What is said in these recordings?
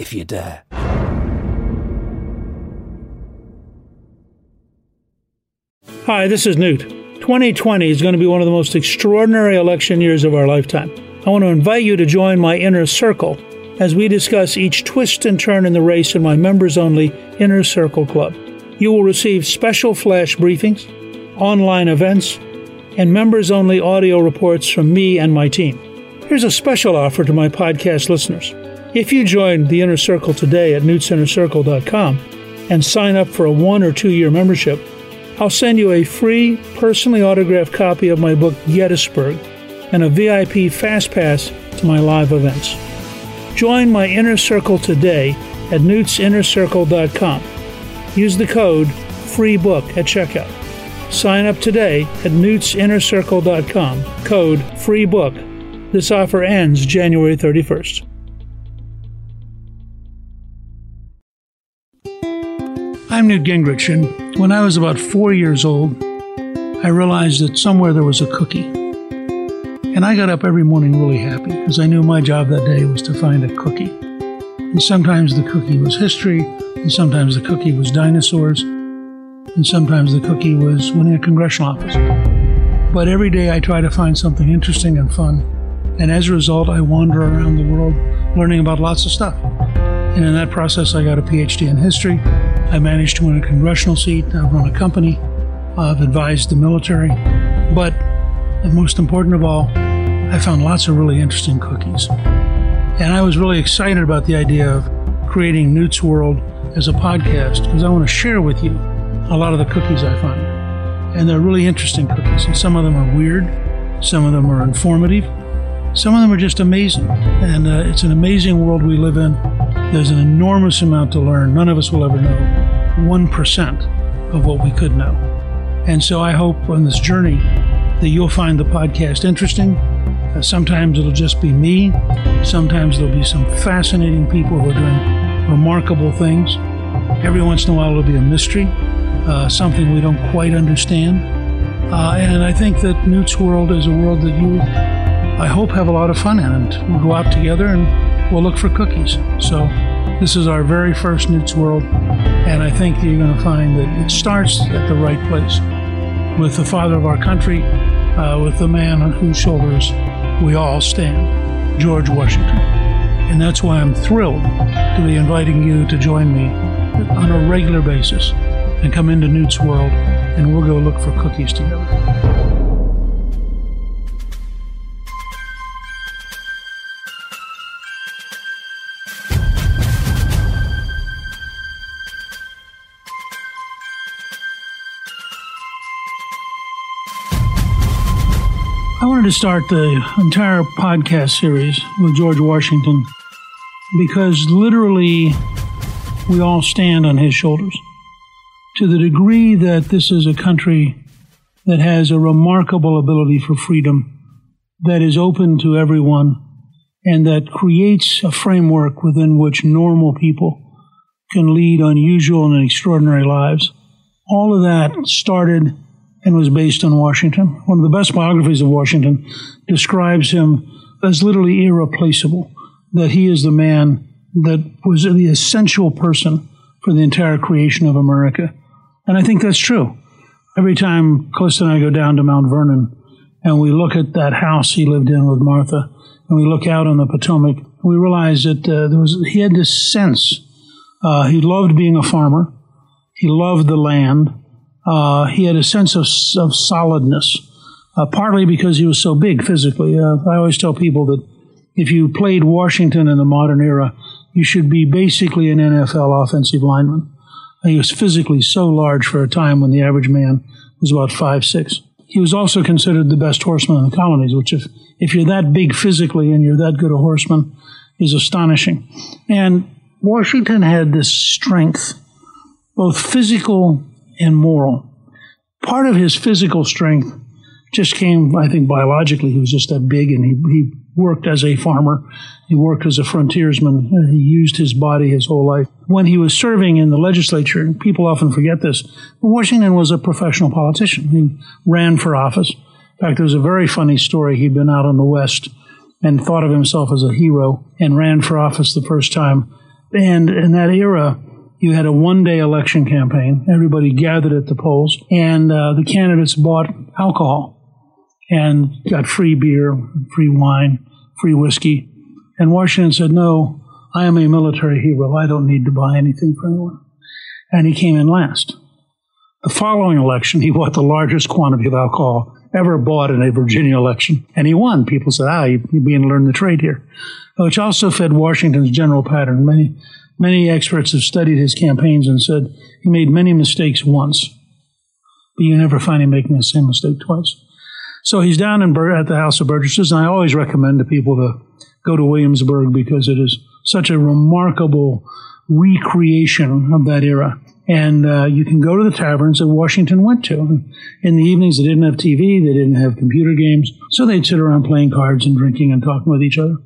if you dare. Hi, this is Newt. 2020 is going to be one of the most extraordinary election years of our lifetime. I want to invite you to join my inner circle as we discuss each twist and turn in the race in my members only Inner Circle Club. You will receive special flash briefings, online events, and members only audio reports from me and my team. Here's a special offer to my podcast listeners. If you join the Inner Circle today at newtsinnercircle.com and sign up for a one or two year membership, I'll send you a free, personally autographed copy of my book Gettysburg and a VIP fast pass to my live events. Join my inner circle today at newtsinnercircle.com. Use the code FREEBOOK at checkout. Sign up today at newtsinnercircle.com. Code FREEBOOK. This offer ends January 31st. I'm Newt Gingrich, and when I was about four years old, I realized that somewhere there was a cookie. And I got up every morning really happy because I knew my job that day was to find a cookie. And sometimes the cookie was history, and sometimes the cookie was dinosaurs, and sometimes the cookie was winning a congressional office. But every day I try to find something interesting and fun. And as a result, I wander around the world learning about lots of stuff. And in that process, I got a PhD in history. I managed to win a congressional seat. I've run a company. I've advised the military. But most important of all, I found lots of really interesting cookies. And I was really excited about the idea of creating Newt's World as a podcast because I want to share with you a lot of the cookies I find. And they're really interesting cookies. And some of them are weird, some of them are informative, some of them are just amazing. And uh, it's an amazing world we live in. There's an enormous amount to learn. None of us will ever know 1% of what we could know. And so I hope on this journey that you'll find the podcast interesting. Uh, sometimes it'll just be me. Sometimes there'll be some fascinating people who are doing remarkable things. Every once in a while, it'll be a mystery, uh, something we don't quite understand. Uh, and I think that Newt's World is a world that you, I hope, have a lot of fun in. And we'll go out together and we'll look for cookies. So this is our very first Newt's World. And I think you're going to find that it starts at the right place with the father of our country, uh, with the man on whose shoulders we all stand, George Washington. And that's why I'm thrilled to be inviting you to join me on a regular basis and come into Newt's World and we'll go look for cookies together. To start the entire podcast series with George Washington because literally we all stand on his shoulders. To the degree that this is a country that has a remarkable ability for freedom, that is open to everyone, and that creates a framework within which normal people can lead unusual and extraordinary lives. All of that started and was based on Washington. One of the best biographies of Washington describes him as literally irreplaceable, that he is the man that was the essential person for the entire creation of America. And I think that's true. Every time Callista and I go down to Mount Vernon and we look at that house he lived in with Martha, and we look out on the Potomac, we realize that uh, there was he had this sense. Uh, he loved being a farmer. He loved the land. Uh, he had a sense of, of solidness, uh, partly because he was so big physically. Uh, I always tell people that if you played Washington in the modern era, you should be basically an NFL offensive lineman. He was physically so large for a time when the average man was about five six. He was also considered the best horseman in the colonies, which if, if you're that big physically and you're that good a horseman is astonishing. And Washington had this strength, both physical and moral. Part of his physical strength just came, I think, biologically. He was just that big, and he, he worked as a farmer. He worked as a frontiersman. He used his body his whole life. When he was serving in the legislature, people often forget this, Washington was a professional politician. He ran for office. In fact, there was a very funny story. He'd been out in the West and thought of himself as a hero and ran for office the first time. And in that era, you had a one day election campaign. Everybody gathered at the polls, and uh, the candidates bought alcohol and got free beer, free wine, free whiskey. And Washington said, No, I am a military hero. I don't need to buy anything for anyone. And he came in last. The following election, he bought the largest quantity of alcohol ever bought in a Virginia election. And he won. People said, ah, you're being to learn the trade here. Which also fed Washington's general pattern. Many Many experts have studied his campaigns and said he made many mistakes once, but you never find him making the same mistake twice. So he's down in Bur- at the House of Burgesses, and I always recommend to people to go to Williamsburg because it is such a remarkable recreation of that era. And uh, you can go to the taverns that Washington went to. In the evenings, they didn't have TV, they didn't have computer games, so they'd sit around playing cards and drinking and talking with each other.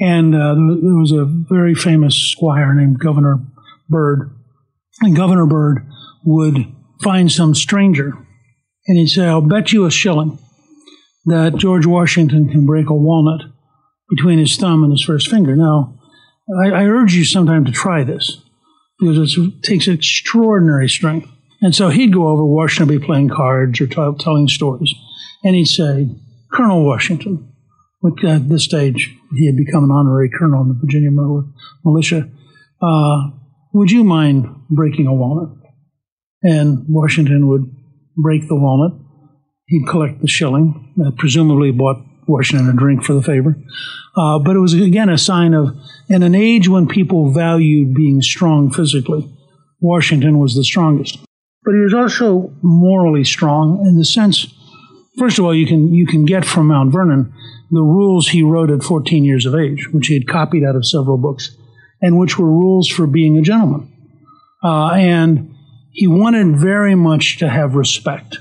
And uh, there was a very famous squire named Governor Bird. And Governor Bird would find some stranger and he'd say, I'll bet you a shilling that George Washington can break a walnut between his thumb and his first finger. Now, I, I urge you sometime to try this because it takes extraordinary strength. And so he'd go over, Washington would be playing cards or t- telling stories, and he'd say, Colonel Washington, at this stage, he had become an honorary colonel in the Virginia militia. Uh, would you mind breaking a walnut? And Washington would break the walnut. He'd collect the shilling, that presumably bought Washington a drink for the favor. Uh, but it was, again, a sign of, in an age when people valued being strong physically, Washington was the strongest. But he was also morally strong in the sense, first of all, you can, you can get from Mount Vernon the rules he wrote at 14 years of age, which he had copied out of several books, and which were rules for being a gentleman. Uh, and he wanted very much to have respect.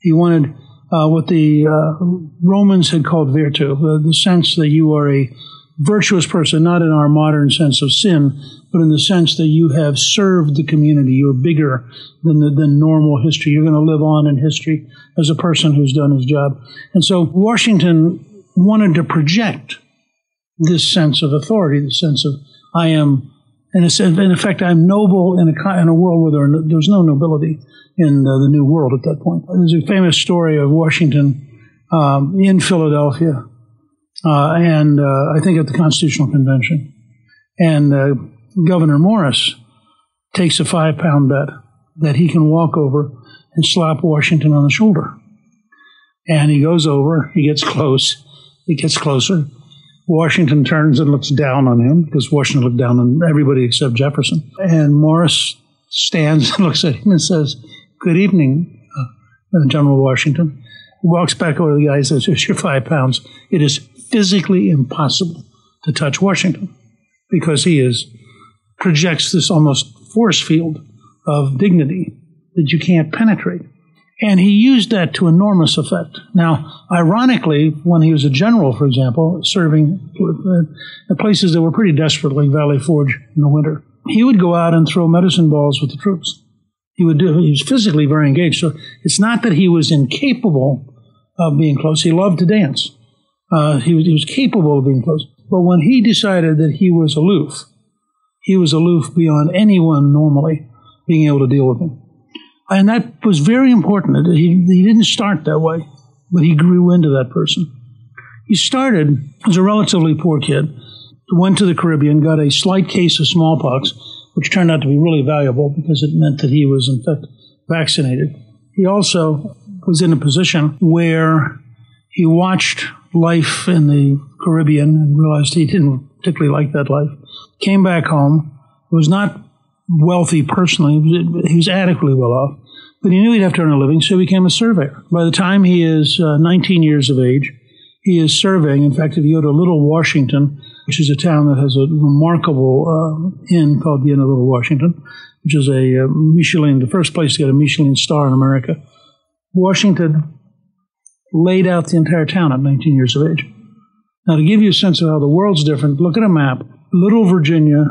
He wanted uh, what the uh, Romans had called virtu, the, the sense that you are a virtuous person, not in our modern sense of sin, but in the sense that you have served the community. You're bigger than the, than normal history. You're going to live on in history as a person who's done his job. And so Washington wanted to project this sense of authority, the sense of I am, in, sense, in effect, I'm noble in a, in a world where there, there was no nobility in uh, the New World at that point. There's a famous story of Washington um, in Philadelphia, uh, and uh, I think at the Constitutional Convention, and uh, Gouverneur Morris takes a five pound bet that he can walk over and slap Washington on the shoulder. And he goes over, he gets close, he gets closer. Washington turns and looks down on him because Washington looked down on everybody except Jefferson. And Morris stands and looks at him and says, Good evening, uh, General Washington. He walks back over to the guy and says, Here's your five pounds. It is physically impossible to touch Washington because he is projects this almost force field of dignity that you can't penetrate. And he used that to enormous effect. Now, ironically, when he was a general, for example, serving at places that were pretty desperate, like Valley Forge in the winter, he would go out and throw medicine balls with the troops. He would do. He was physically very engaged. So it's not that he was incapable of being close. He loved to dance. Uh, he, was, he was capable of being close. But when he decided that he was aloof, he was aloof beyond anyone normally being able to deal with him. And that was very important. He, he didn't start that way, but he grew into that person. He started as a relatively poor kid, went to the Caribbean, got a slight case of smallpox, which turned out to be really valuable because it meant that he was, in fact, vaccinated. He also was in a position where he watched life in the Caribbean and realized he didn't particularly like that life. Came back home, was not wealthy personally, he was adequately well off, but he knew he'd have to earn a living, so he became a surveyor. By the time he is uh, 19 years of age, he is surveying. In fact, if you go to Little Washington, which is a town that has a remarkable uh, inn called the Inn of Little Washington, which is a uh, Michelin, the first place to get a Michelin star in America. Washington laid out the entire town at 19 years of age. Now, to give you a sense of how the world's different, look at a map. Little Virginia,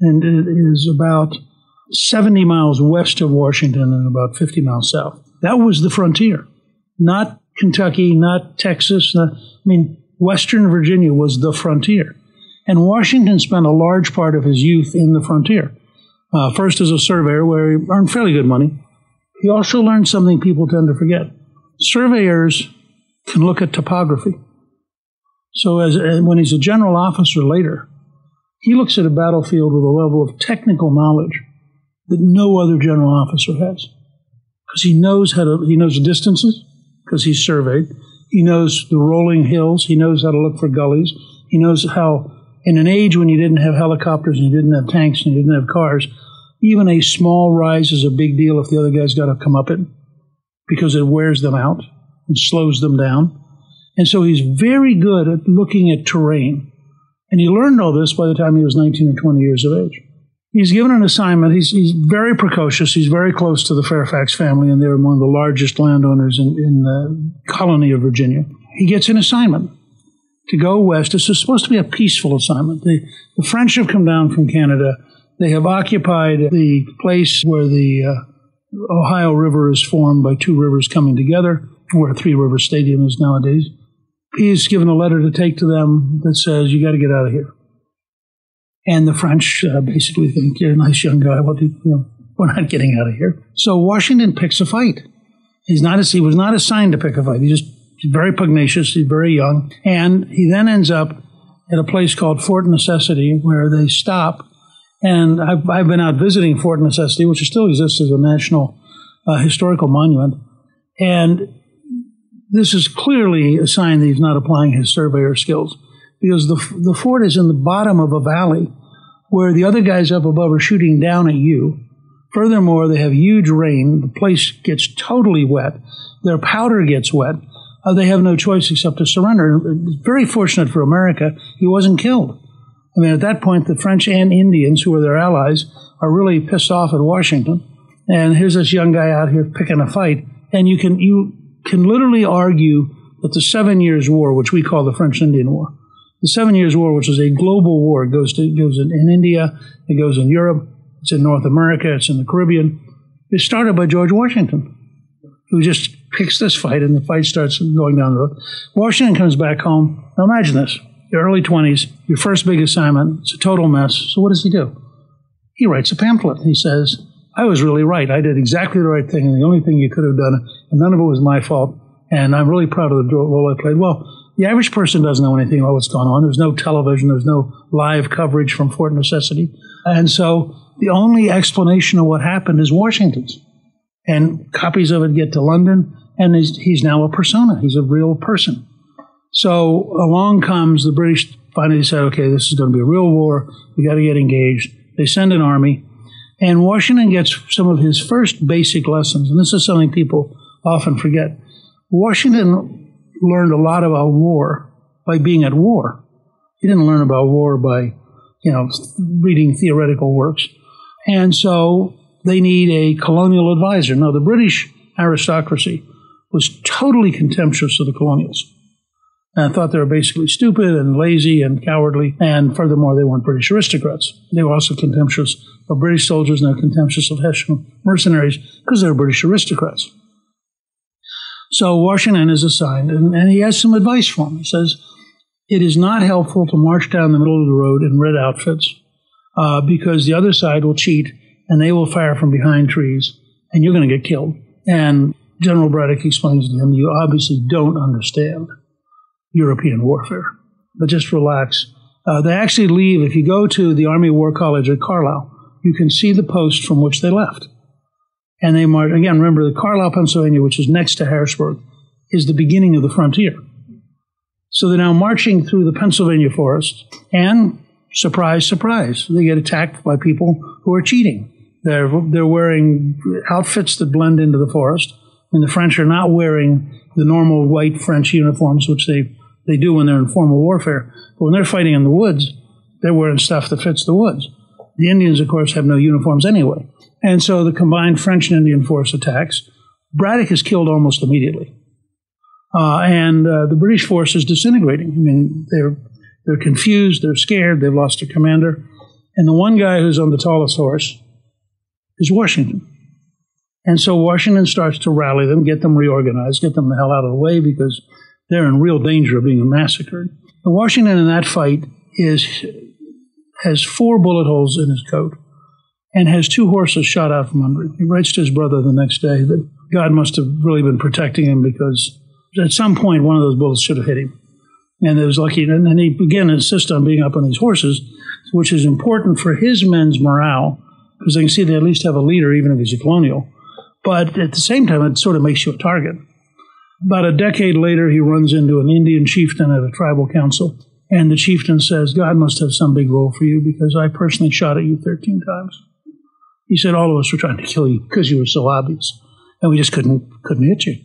and it is about 70 miles west of Washington and about 50 miles south. That was the frontier, not Kentucky, not Texas. Not, I mean, Western Virginia was the frontier. And Washington spent a large part of his youth in the frontier. Uh, first as a surveyor, where he earned fairly good money. He also learned something people tend to forget. Surveyors can look at topography. So, as, when he's a general officer later, he looks at a battlefield with a level of technical knowledge that no other general officer has, because he knows how to. He knows the distances because he's surveyed. He knows the rolling hills. He knows how to look for gullies. He knows how, in an age when you didn't have helicopters and you didn't have tanks and you didn't have cars, even a small rise is a big deal if the other guy's got to come up it because it wears them out and slows them down. And so he's very good at looking at terrain. And he learned all this by the time he was 19 or 20 years of age. He's given an assignment. He's, he's very precocious. He's very close to the Fairfax family, and they're among the largest landowners in, in the colony of Virginia. He gets an assignment to go west. Is supposed to be a peaceful assignment. The, the French have come down from Canada. They have occupied the place where the uh, Ohio River is formed by two rivers coming together, where Three River Stadium is nowadays. He's given a letter to take to them that says, You got to get out of here. And the French uh, basically think, You're a nice young guy. You, know, we're not getting out of here. So Washington picks a fight. He's not, he was not assigned to pick a fight. Just he's very pugnacious. He's very young. And he then ends up at a place called Fort Necessity where they stop. And I've, I've been out visiting Fort Necessity, which still exists as a national uh, historical monument. And this is clearly a sign that he's not applying his surveyor skills because the, the fort is in the bottom of a valley where the other guys up above are shooting down at you. Furthermore, they have huge rain. The place gets totally wet. Their powder gets wet. Uh, they have no choice except to surrender. Very fortunate for America, he wasn't killed. I mean, at that point, the French and Indians, who were their allies, are really pissed off at Washington. And here's this young guy out here picking a fight. And you can, you can literally argue that the Seven Years' War, which we call the French Indian War, the Seven Years' War, which is a global war, it goes to goes in, in India, it goes in Europe, it's in North America, it's in the Caribbean. It started by George Washington, who just picks this fight, and the fight starts going down the road. Washington comes back home. Now imagine this: your early twenties, your first big assignment. It's a total mess. So what does he do? He writes a pamphlet. He says, I was really right. I did exactly the right thing, and the only thing you could have done, and none of it was my fault. And I'm really proud of the role I played. Well, the average person doesn't know anything about what's going on. There's no television, there's no live coverage from Fort Necessity. And so the only explanation of what happened is Washington's. And copies of it get to London, and he's, he's now a persona. He's a real person. So along comes the British finally said, okay, this is going to be a real war. We got to get engaged. They send an army. And Washington gets some of his first basic lessons, and this is something people often forget. Washington learned a lot about war by being at war. He didn't learn about war by, you know, reading theoretical works. And so they need a colonial advisor. Now, the British aristocracy was totally contemptuous of the colonials and thought they were basically stupid and lazy and cowardly. And furthermore, they weren't British aristocrats. They were also contemptuous of British soldiers and they're contemptuous of Hessian mercenaries because they were British aristocrats. So Washington is assigned, and, and he has some advice for him. He says, It is not helpful to march down the middle of the road in red outfits uh, because the other side will cheat and they will fire from behind trees and you're going to get killed. And General Braddock explains to him, You obviously don't understand European warfare, but just relax. Uh, they actually leave, if you go to the Army War College at Carlisle, you can see the post from which they left. And they march, again, remember the Carlisle, Pennsylvania, which is next to Harrisburg, is the beginning of the frontier. So they're now marching through the Pennsylvania forest, and surprise, surprise, they get attacked by people who are cheating. They're, they're wearing outfits that blend into the forest, and the French are not wearing the normal white French uniforms, which they, they do when they're in formal warfare. But when they're fighting in the woods, they're wearing stuff that fits the woods. The Indians, of course, have no uniforms anyway. And so the combined French and Indian force attacks. Braddock is killed almost immediately. Uh, and uh, the British force is disintegrating. I mean, they're, they're confused, they're scared, they've lost their commander. And the one guy who's on the tallest horse is Washington. And so Washington starts to rally them, get them reorganized, get them the hell out of the way because they're in real danger of being massacred. And Washington in that fight is has four bullet holes in his coat and has two horses shot out from under him. He writes to his brother the next day that God must have really been protecting him because at some point one of those bullets should have hit him. And it was lucky. And then he again insists on being up on these horses, which is important for his men's morale because they can see they at least have a leader, even if he's a colonial. But at the same time, it sort of makes you a target. About a decade later, he runs into an Indian chieftain at a tribal council and the chieftain says, God must have some big role for you because I personally shot at you 13 times. He said, all of us were trying to kill you because you were so obvious. And we just couldn't, couldn't hit you.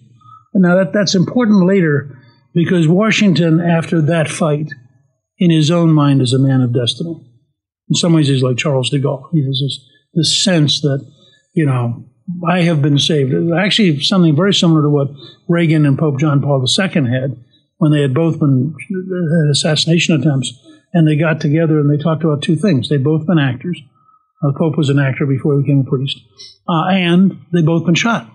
And now that, that's important later because Washington, after that fight, in his own mind is a man of destiny. In some ways, he's like Charles de Gaulle. He has this, this sense that, you know, I have been saved. Actually, something very similar to what Reagan and Pope John Paul II had when they had both been had assassination attempts, and they got together and they talked about two things. They'd both been actors. Uh, the Pope was an actor before he became a priest, uh, and they'd both been shot.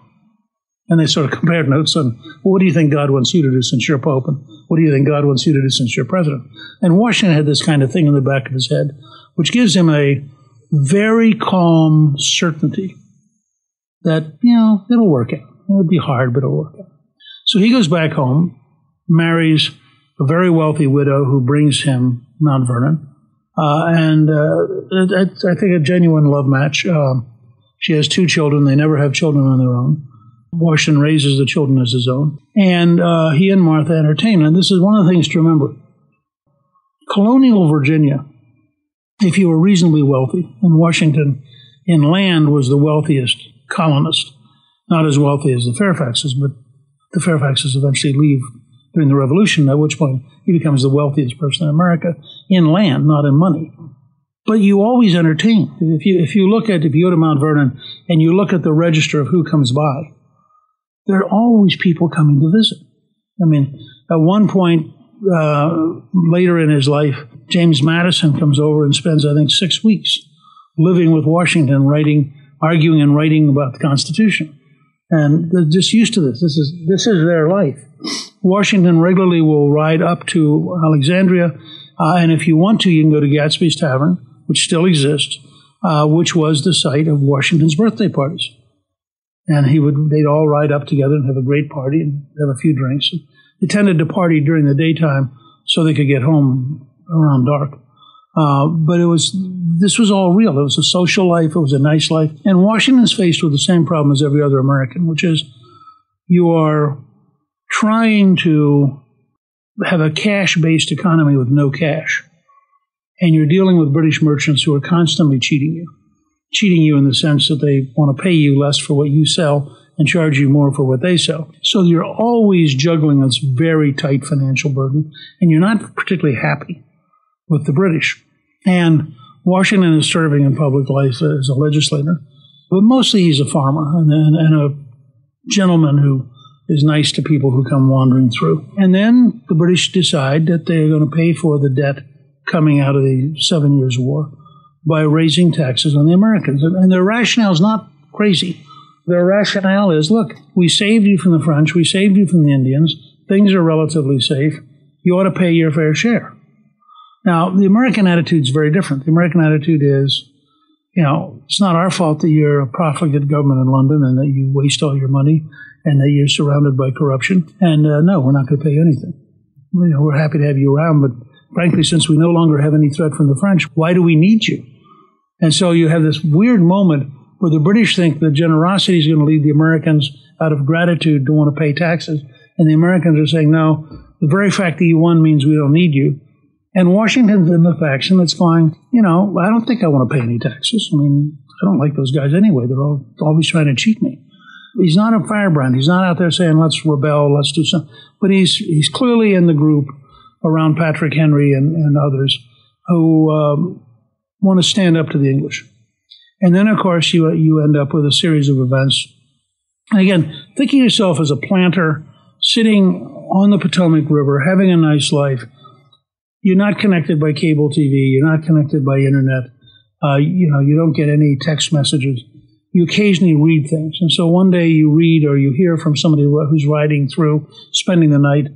And they sort of compared notes on well, what do you think God wants you to do since you're Pope, and what do you think God wants you to do since you're president? And Washington had this kind of thing in the back of his head, which gives him a very calm certainty that you know it'll work out. It'll be hard, but it'll work out. So he goes back home marries a very wealthy widow who brings him Mount Vernon. Uh, and uh, I think a genuine love match. Um, she has two children. They never have children on their own. Washington raises the children as his own. And uh, he and Martha entertain. And this is one of the things to remember. Colonial Virginia, if you were reasonably wealthy, and Washington in land was the wealthiest colonist, not as wealthy as the Fairfaxes, but the Fairfaxes eventually leave during the Revolution, at which point he becomes the wealthiest person in America in land, not in money. But you always entertain. If you if you look at if you go to Mount Vernon and you look at the register of who comes by, there are always people coming to visit. I mean, at one point uh, later in his life, James Madison comes over and spends I think six weeks living with Washington, writing, arguing, and writing about the Constitution. And they're just used to this. This is this is their life. Washington regularly will ride up to Alexandria, uh, and if you want to, you can go to Gadsby's Tavern, which still exists, uh, which was the site of Washington's birthday parties. And he would, they'd all ride up together and have a great party and have a few drinks. They tended to party during the daytime so they could get home around dark. Uh, but it was, this was all real. It was a social life. It was a nice life. And Washington's faced with the same problem as every other American, which is you are trying to have a cash based economy with no cash. And you're dealing with British merchants who are constantly cheating you. Cheating you in the sense that they want to pay you less for what you sell and charge you more for what they sell. So you're always juggling this very tight financial burden, and you're not particularly happy with the British. And Washington is serving in public life as a legislator, but mostly he's a farmer and, and, and a gentleman who is nice to people who come wandering through. And then the British decide that they're going to pay for the debt coming out of the Seven Years' War by raising taxes on the Americans. And their rationale is not crazy. Their rationale is look, we saved you from the French, we saved you from the Indians, things are relatively safe, you ought to pay your fair share. Now, the American attitude is very different. The American attitude is, you know, it's not our fault that you're a profligate government in London and that you waste all your money and that you're surrounded by corruption. And uh, no, we're not going to pay you anything. You know, we're happy to have you around, but frankly, since we no longer have any threat from the French, why do we need you? And so you have this weird moment where the British think that generosity is going to lead the Americans out of gratitude to want to pay taxes. And the Americans are saying, no, the very fact that you won means we don't need you. And Washington's in the faction that's going, you know, I don't think I want to pay any taxes. I mean, I don't like those guys anyway. They're all, always trying to cheat me. He's not a firebrand. He's not out there saying, let's rebel, let's do something. But he's, he's clearly in the group around Patrick Henry and, and others who um, want to stand up to the English. And then, of course, you, you end up with a series of events. And again, thinking yourself as a planter sitting on the Potomac River, having a nice life. You're not connected by cable TV. You're not connected by internet. Uh, you know, you don't get any text messages. You occasionally read things. And so one day you read or you hear from somebody who's riding through, spending the night,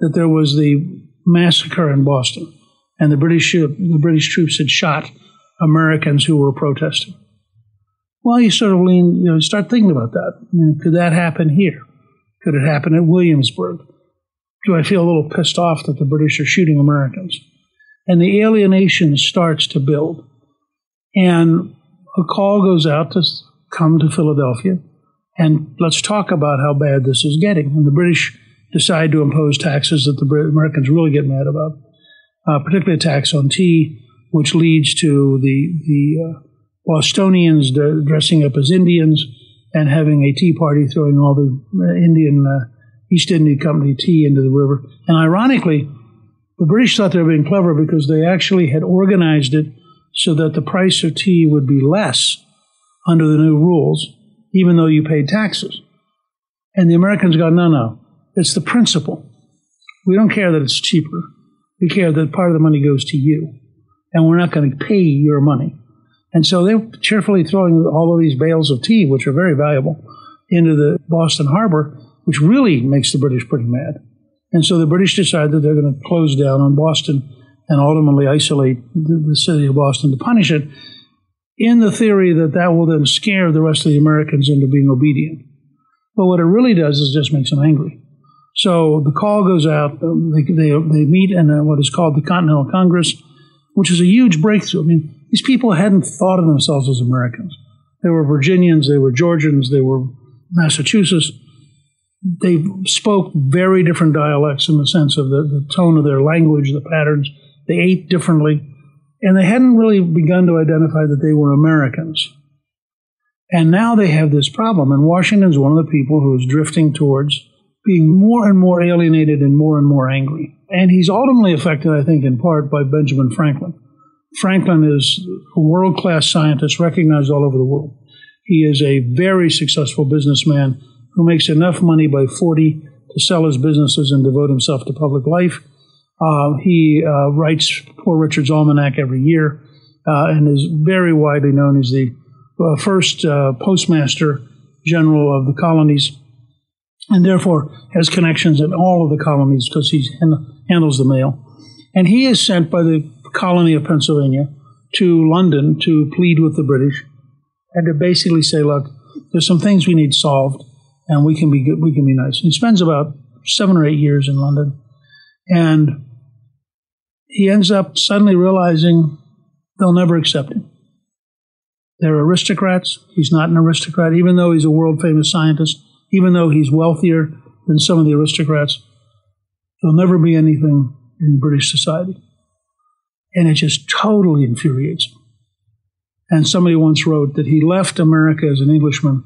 that there was the massacre in Boston, and the British the British troops had shot Americans who were protesting. Well, you sort of lean, you know, start thinking about that. You know, could that happen here? Could it happen at Williamsburg? Do I feel a little pissed off that the British are shooting Americans? And the alienation starts to build. And a call goes out to come to Philadelphia and let's talk about how bad this is getting. And the British decide to impose taxes that the Americans really get mad about, uh, particularly a tax on tea, which leads to the the uh, Bostonians dressing up as Indians and having a tea party, throwing all the uh, Indian uh, East India Company tea into the river. And ironically, the British thought they were being clever because they actually had organized it so that the price of tea would be less under the new rules, even though you paid taxes. And the Americans go, no, no, it's the principle. We don't care that it's cheaper. We care that part of the money goes to you, and we're not going to pay your money. And so they're cheerfully throwing all of these bales of tea, which are very valuable, into the Boston harbor, which really makes the British pretty mad. And so the British decide that they're going to close down on Boston and ultimately isolate the, the city of Boston to punish it, in the theory that that will then scare the rest of the Americans into being obedient. But what it really does is just makes them angry. So the call goes out. Um, they, they, they meet in a, what is called the Continental Congress, which is a huge breakthrough. I mean, these people hadn't thought of themselves as Americans. They were Virginians, they were Georgians, they were Massachusetts. They spoke very different dialects in the sense of the, the tone of their language, the patterns. They ate differently. And they hadn't really begun to identify that they were Americans. And now they have this problem. And Washington's one of the people who is drifting towards being more and more alienated and more and more angry. And he's ultimately affected, I think, in part by Benjamin Franklin. Franklin is a world class scientist recognized all over the world. He is a very successful businessman who makes enough money by 40 to sell his businesses and devote himself to public life. Uh, he uh, writes Poor Richard's Almanac every year uh, and is very widely known as the uh, first uh, postmaster general of the colonies and therefore has connections in all of the colonies because he handles the mail. And he is sent by the colony of Pennsylvania to London to plead with the British and to basically say, look, there's some things we need solved and we can be good, we can be nice. he spends about seven or eight years in London. And he ends up suddenly realizing they'll never accept him. They're aristocrats. He's not an aristocrat, even though he's a world famous scientist even though he's wealthier than some of the aristocrats, he'll never be anything in British society. And it just totally infuriates him. And somebody once wrote that he left America as an Englishman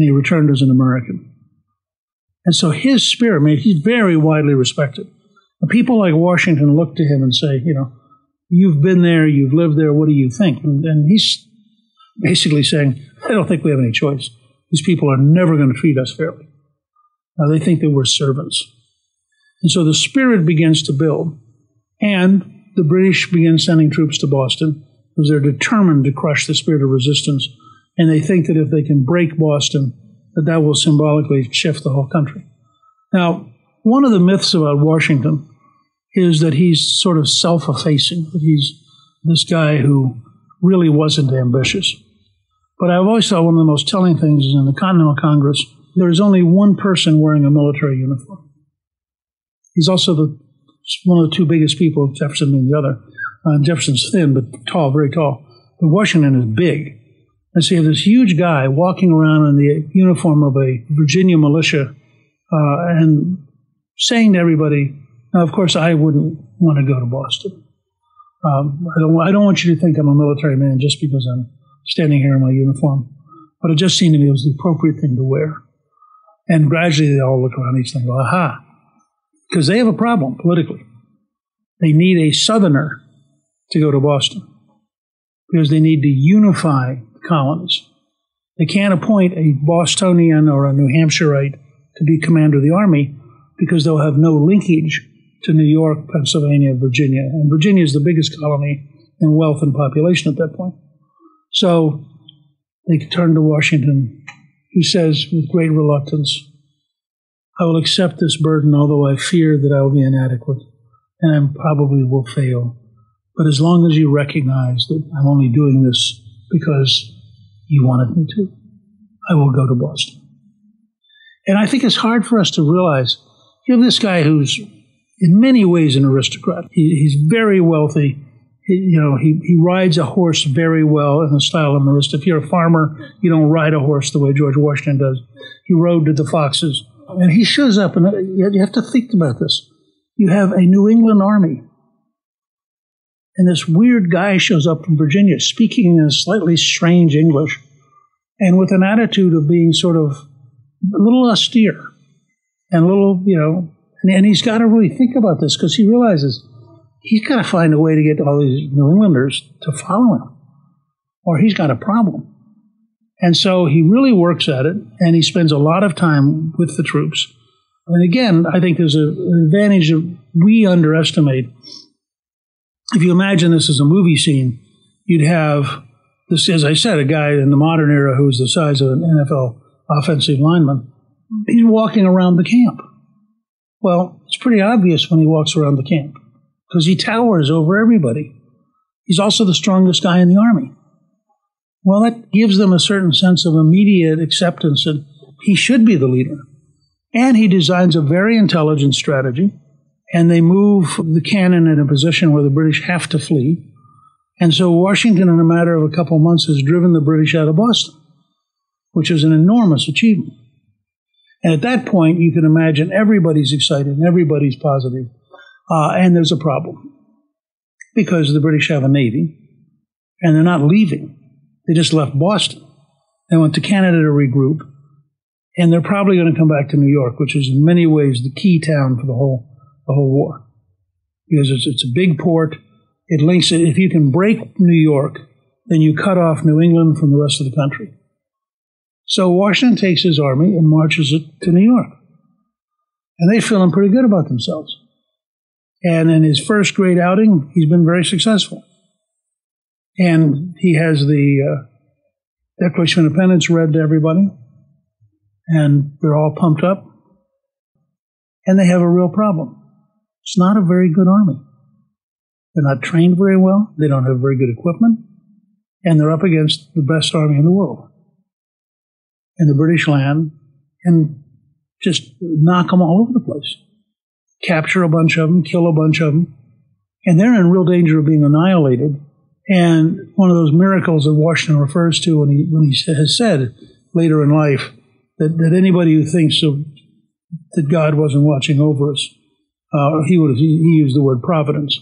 and he returned as an American. And so his spirit, I mean, he's very widely respected. People like Washington look to him and say, you know, you've been there, you've lived there, what do you think? And, and he's basically saying, I don't think we have any choice. These people are never going to treat us fairly. Now, they think that we're servants. And so the spirit begins to build. And the British begin sending troops to Boston because they're determined to crush the spirit of resistance. And they think that if they can break Boston, that that will symbolically shift the whole country. Now, one of the myths about Washington is that he's sort of self effacing, that he's this guy who really wasn't ambitious. But I've always thought one of the most telling things is in the Continental Congress, there is only one person wearing a military uniform. He's also the, one of the two biggest people, Jefferson being the other. Uh, Jefferson's thin, but tall, very tall. But Washington is big. And so you have this huge guy walking around in the uniform of a Virginia militia uh, and saying to everybody, now, of course, I wouldn't want to go to Boston. Um, I, don't, I don't want you to think I'm a military man just because I'm standing here in my uniform. But it just seemed to me it was the appropriate thing to wear. And gradually they all look around each thing and go, aha. Because they have a problem politically. They need a Southerner to go to Boston because they need to unify colonies. They can't appoint a Bostonian or a New Hampshireite to be commander of the army because they'll have no linkage to New York, Pennsylvania, Virginia. And Virginia is the biggest colony in wealth and population at that point. So they turn to Washington, He says with great reluctance, I will accept this burden, although I fear that I will be inadequate and I probably will fail. But as long as you recognize that I'm only doing this because you wanted me to, I will go to Boston. And I think it's hard for us to realize you have this guy who's in many ways an aristocrat. He, he's very wealthy. He, you know, he, he rides a horse very well in the style of an aristocrat. If you're a farmer, you don't ride a horse the way George Washington does. He rode to the foxes. And he shows up, and you have to think about this. You have a New England army. And this weird guy shows up from Virginia speaking in a slightly strange English and with an attitude of being sort of a little austere and a little, you know, and, and he's got to really think about this because he realizes he's got to find a way to get all these New Englanders to follow him, or he's got a problem. And so he really works at it, and he spends a lot of time with the troops. And again, I think there's a, an advantage that we underestimate. If you imagine this as a movie scene, you'd have this, as I said, a guy in the modern era who's the size of an NFL offensive lineman. He's walking around the camp. Well, it's pretty obvious when he walks around the camp because he towers over everybody. He's also the strongest guy in the army. Well, that gives them a certain sense of immediate acceptance that he should be the leader. And he designs a very intelligent strategy, and they move the cannon in a position where the British have to flee. And so Washington, in a matter of a couple of months, has driven the British out of Boston, which is an enormous achievement. And at that point, you can imagine everybody's excited and everybody's positive. Uh, and there's a problem because the British have a navy and they're not leaving. They just left Boston. They went to Canada to regroup. And they're probably going to come back to New York, which is in many ways the key town for the whole, the whole war. Because it's, it's a big port. It links it. If you can break New York, then you cut off New England from the rest of the country. So Washington takes his army and marches it to New York. And they're feeling pretty good about themselves. And in his first great outing, he's been very successful. And he has the uh, Declaration of Independence read to everybody. And they're all pumped up. And they have a real problem. It's not a very good army. They're not trained very well. They don't have very good equipment. And they're up against the best army in the world in the British land and just knock them all over the place. Capture a bunch of them, kill a bunch of them, and they're in real danger of being annihilated. And one of those miracles that Washington refers to when he, when he has said later in life that, that anybody who thinks of, that God wasn't watching over us, uh, he would he, used the word providence,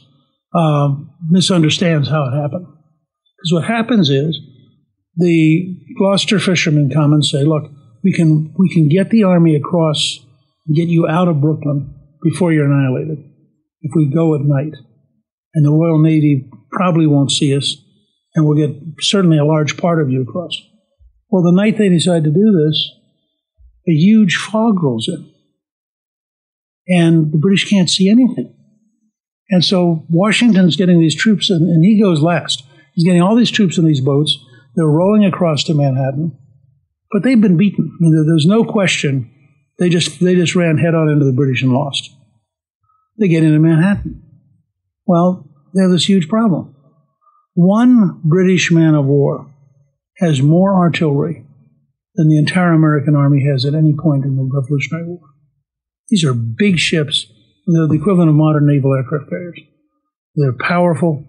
uh, misunderstands how it happened. Because what happens is the Gloucester fishermen come and say, look, we can we can get the army across and get you out of Brooklyn before you're annihilated if we go at night. And the Royal Navy probably won't see us, and we'll get certainly a large part of you across. Well, the night they decide to do this, a huge fog rolls in, and the British can't see anything. And so Washington's getting these troops, and, and he goes last. He's getting all these troops in these boats. They're rolling across to Manhattan, but they've been beaten. I mean, there's no question. They just they just ran head on into the British and lost. They get into Manhattan. Well, they have this huge problem. One British man of war has more artillery than the entire American army has at any point in the Revolutionary War. These are big ships. They're the equivalent of modern naval aircraft carriers. They're powerful,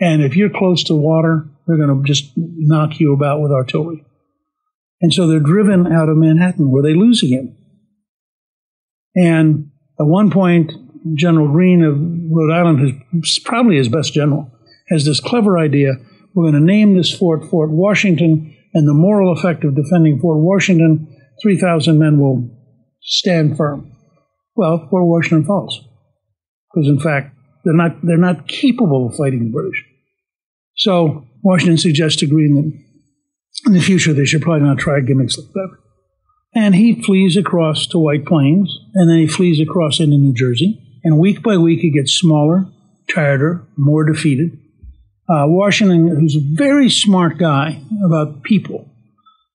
and if you're close to water, they're going to just knock you about with artillery. And so they're driven out of Manhattan, where they lose again. And at one point, General Greene of Rhode Island, who's probably his best general, has this clever idea. We're going to name this fort Fort Washington, and the moral effect of defending Fort Washington, 3,000 men will stand firm. Well, Fort Washington falls. Because in fact, they're not, they're not capable of fighting the British. So Washington suggests to that in the future they should probably not try gimmicks like that. And he flees across to White Plains, and then he flees across into New Jersey. And week by week, he gets smaller, tireder, more defeated. Uh, Washington, who's a very smart guy about people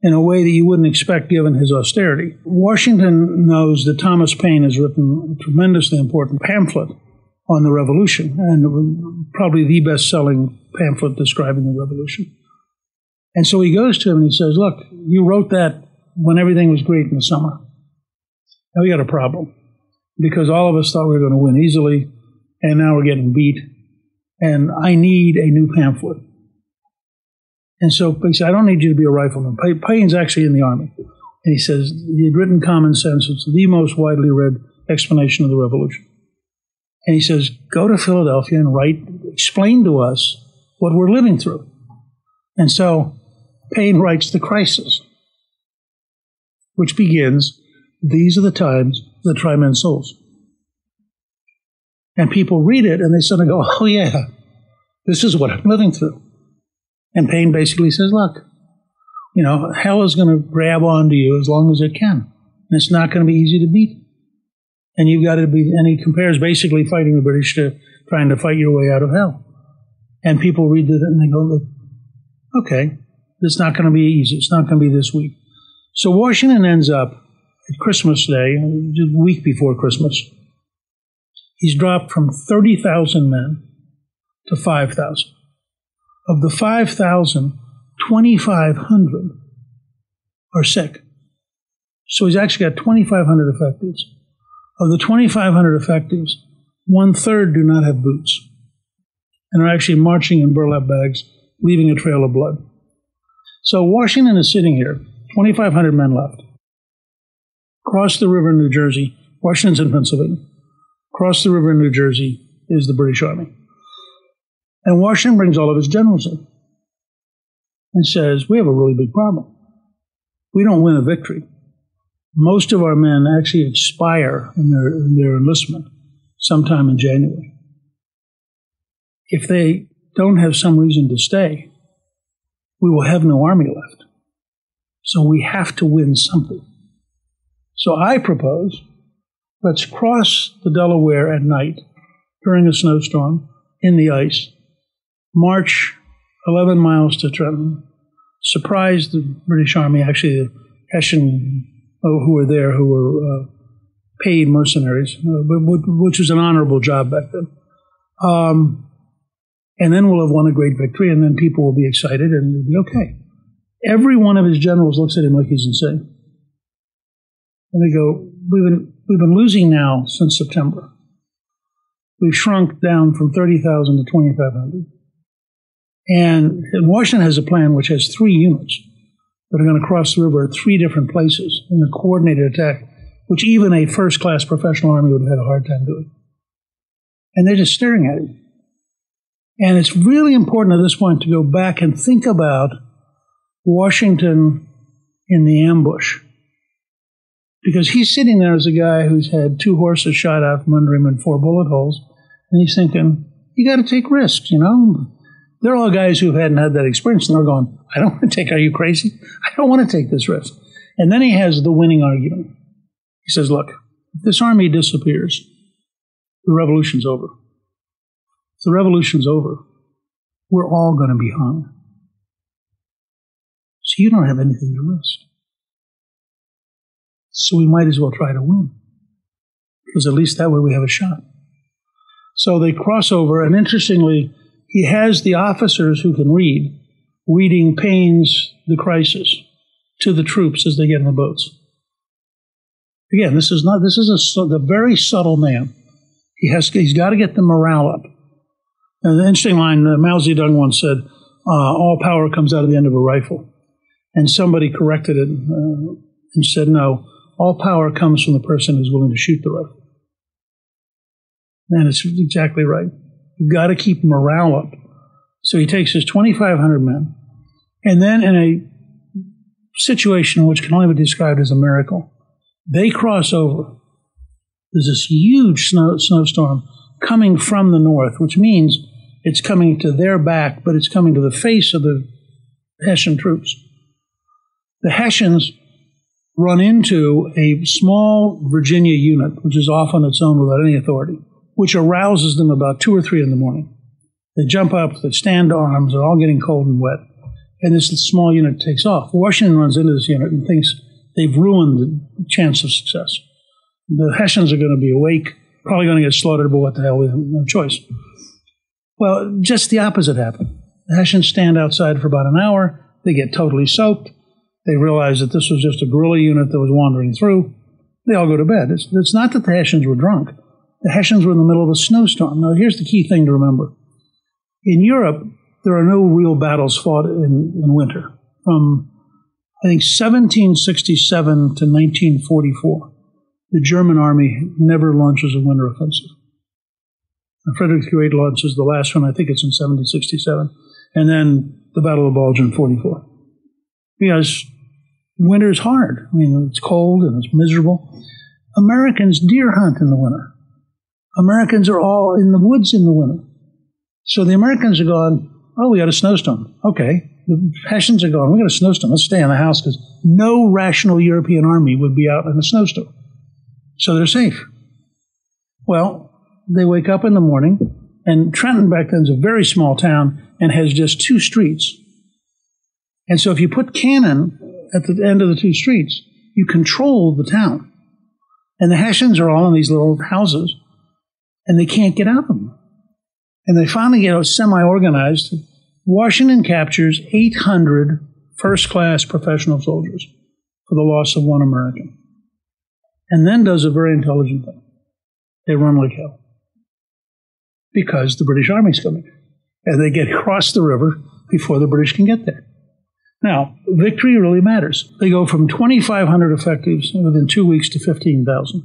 in a way that you wouldn't expect given his austerity. Washington knows that Thomas Paine has written a tremendously important pamphlet on the revolution, and probably the best selling pamphlet describing the revolution. And so he goes to him and he says, Look, you wrote that when everything was great in the summer. Now we got a problem because all of us thought we were going to win easily, and now we're getting beat. And I need a new pamphlet. And so he said, I don't need you to be a rifleman. Paine's actually in the army. And he says, he had written Common Sense. It's the most widely read explanation of the revolution. And he says, go to Philadelphia and write, explain to us what we're living through. And so Paine writes The Crisis, which begins, These are the times that try men's souls. And people read it and they suddenly go, oh, yeah, this is what I'm living through. And Paine basically says, look, you know, hell is going to grab onto you as long as it can. And it's not going to be easy to beat. And you've got to be, and he compares basically fighting the British to trying to fight your way out of hell. And people read it and they go, look, okay, it's not going to be easy. It's not going to be this week. So Washington ends up at Christmas Day, a week before Christmas, he's dropped from 30,000 men to 5,000. Of the 5,000, 2,500 are sick. So he's actually got 2,500 effectives. Of the 2,500 effectives, one third do not have boots and are actually marching in burlap bags, leaving a trail of blood. So Washington is sitting here, 2,500 men left. Cross the river in New Jersey, Washington's in Pennsylvania. Cross the river in New Jersey is the British Army. And Washington brings all of his generals in and says, We have a really big problem. We don't win a victory. Most of our men actually expire in their, in their enlistment sometime in January. If they don't have some reason to stay, we will have no army left. So we have to win something. So I propose let's cross the Delaware at night during a snowstorm in the ice, march 11 miles to Trenton, surprise the British Army, actually, the Hessian oh, who were there, who were uh, paid mercenaries, uh, which was an honorable job back then. Um, and then we'll have won a great victory, and then people will be excited and it'll be okay. Every one of his generals looks at him like he's insane. And they go, we've been, we've been losing now since September. We've shrunk down from 30,000 to 2,500. And Washington has a plan which has three units that are going to cross the river at three different places in a coordinated attack, which even a first class professional army would have had a hard time doing. And they're just staring at him. And it's really important at this point to go back and think about Washington in the ambush Because he's sitting there as a guy who's had two horses shot out from under him and four bullet holes, and he's thinking, you got to take risks, you know? They're all guys who hadn't had that experience, and they're going, I don't want to take, are you crazy? I don't want to take this risk. And then he has the winning argument. He says, look, if this army disappears, the revolution's over. If the revolution's over, we're all going to be hung. So you don't have anything to risk. So we might as well try to win. Because at least that way we have a shot. So they cross over, and interestingly, he has the officers who can read reading Paine's The Crisis to the troops as they get in the boats. Again, this is not, this is a, very subtle man. He has, he's got to get the morale up. And the interesting line, uh, Mao Zedong once said, uh, all power comes out of the end of a rifle. And somebody corrected it uh, and said, no, all power comes from the person who's willing to shoot the rifle. And it's exactly right. You've got to keep morale up. So he takes his 2,500 men, and then in a situation which can only be described as a miracle, they cross over. There's this huge snow, snowstorm coming from the north, which means it's coming to their back, but it's coming to the face of the Hessian troops. The Hessians run into a small Virginia unit, which is off on its own without any authority, which arouses them about two or three in the morning. They jump up, they stand arms, they're all getting cold and wet, and this small unit takes off. Washington runs into this unit and thinks they've ruined the chance of success. The Hessians are going to be awake, probably going to get slaughtered, but what the hell, we have no choice. Well, just the opposite happened. The Hessians stand outside for about an hour, they get totally soaked, they realize that this was just a guerrilla unit that was wandering through. They all go to bed. It's, it's not that the Hessians were drunk. The Hessians were in the middle of a snowstorm. Now, here's the key thing to remember. In Europe, there are no real battles fought in, in winter. From, I think, 1767 to 1944, the German army never launches a winter offensive. And Frederick the Great launches the last one, I think it's in 1767, and then the Battle of Bulge in 44. Because winter is hard. I mean, it's cold and it's miserable. Americans deer hunt in the winter. Americans are all in the woods in the winter. So the Americans are going, oh, we got a snowstorm. Okay. The Hessians are going, we got a snowstorm. Let's stay in the house because no rational European army would be out in a snowstorm. So they're safe. Well, they wake up in the morning, and Trenton back then is a very small town and has just two streets. And so if you put cannon at the end of the two streets, you control the town. And the Hessians are all in these little houses, and they can't get out of them. And they finally get semi organized. Washington captures 800 first class professional soldiers for the loss of one American. And then does a very intelligent thing. They run like hell. Because the British Army's coming. And they get across the river before the British can get there. Now, victory really matters. They go from 2,500 effectives within two weeks to 15,000.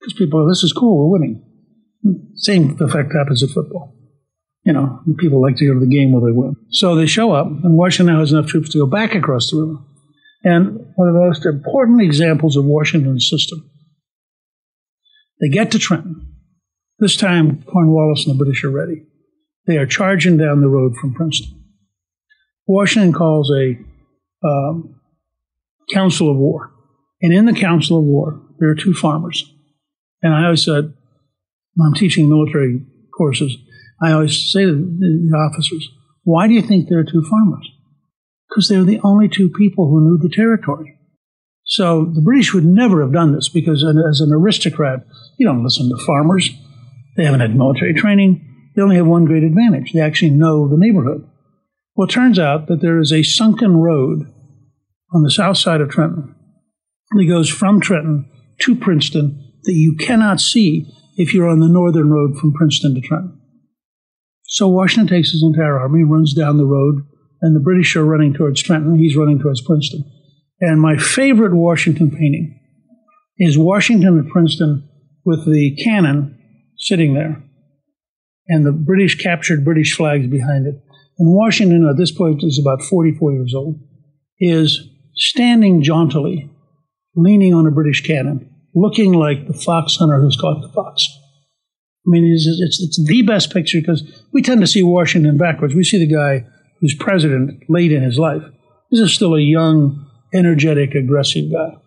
Because people, are, this is cool, we're winning. Same effect happens at football. You know, people like to go to the game where they win. So they show up, and Washington now has enough troops to go back across the river. And one of the most important examples of Washington's system. They get to Trenton. This time, Cornwallis and the British are ready. They are charging down the road from Princeton. Washington calls a um, council of war. And in the council of war, there are two farmers. And I always said, when I'm teaching military courses, I always say to the officers, why do you think there are two farmers? Because they're the only two people who knew the territory. So the British would never have done this because as an aristocrat, you don't listen to farmers. They haven't had military training. They only have one great advantage. They actually know the neighborhood. Well, it turns out that there is a sunken road on the south side of Trenton that goes from Trenton to Princeton that you cannot see if you're on the northern road from Princeton to Trenton. So Washington takes his entire army, runs down the road, and the British are running towards Trenton. He's running towards Princeton. And my favorite Washington painting is Washington at Princeton with the cannon sitting there and the British captured British flags behind it. And Washington, at this point, is about 44 years old, is standing jauntily leaning on a British cannon, looking like the fox hunter who's caught the fox. I mean, it's, it's, it's the best picture because we tend to see Washington backwards. We see the guy who's president late in his life. This is still a young, energetic, aggressive guy.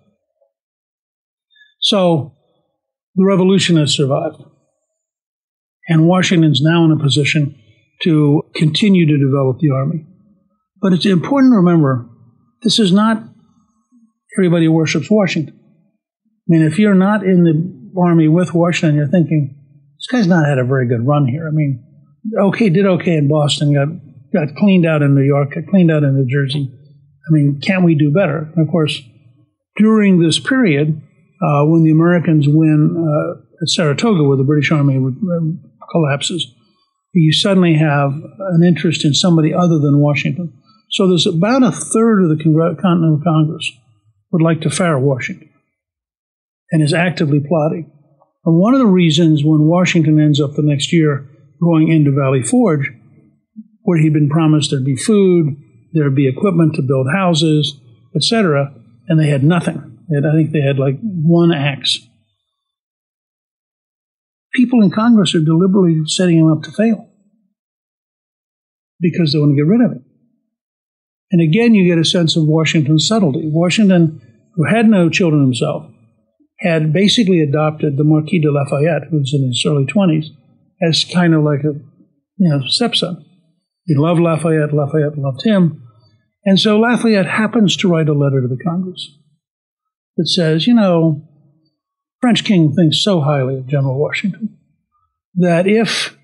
So the revolution has survived. And Washington's now in a position to continue to develop the army. But it's important to remember this is not everybody worships Washington. I mean, if you're not in the army with Washington, you're thinking, this guy's not had a very good run here. I mean, okay, did okay in Boston, got got cleaned out in New York, got cleaned out in New Jersey. I mean, can we do better? And of course, during this period, uh, when the Americans win uh, at Saratoga, where the British Army collapses, you suddenly have an interest in somebody other than Washington. So there's about a third of the Continental Congress would like to fire Washington and is actively plotting. And one of the reasons when Washington ends up the next year going into Valley Forge, where he'd been promised there'd be food, there'd be equipment to build houses, etc., and they had nothing. Had, I think they had like one axe. People in Congress are deliberately setting him up to fail because they want to get rid of him. And again, you get a sense of Washington's subtlety. Washington, who had no children himself, had basically adopted the Marquis de Lafayette, who was in his early 20s, as kind of like a you know stepson. He loved Lafayette, Lafayette loved him. And so Lafayette happens to write a letter to the Congress that says, you know, French king thinks so highly of General Washington that if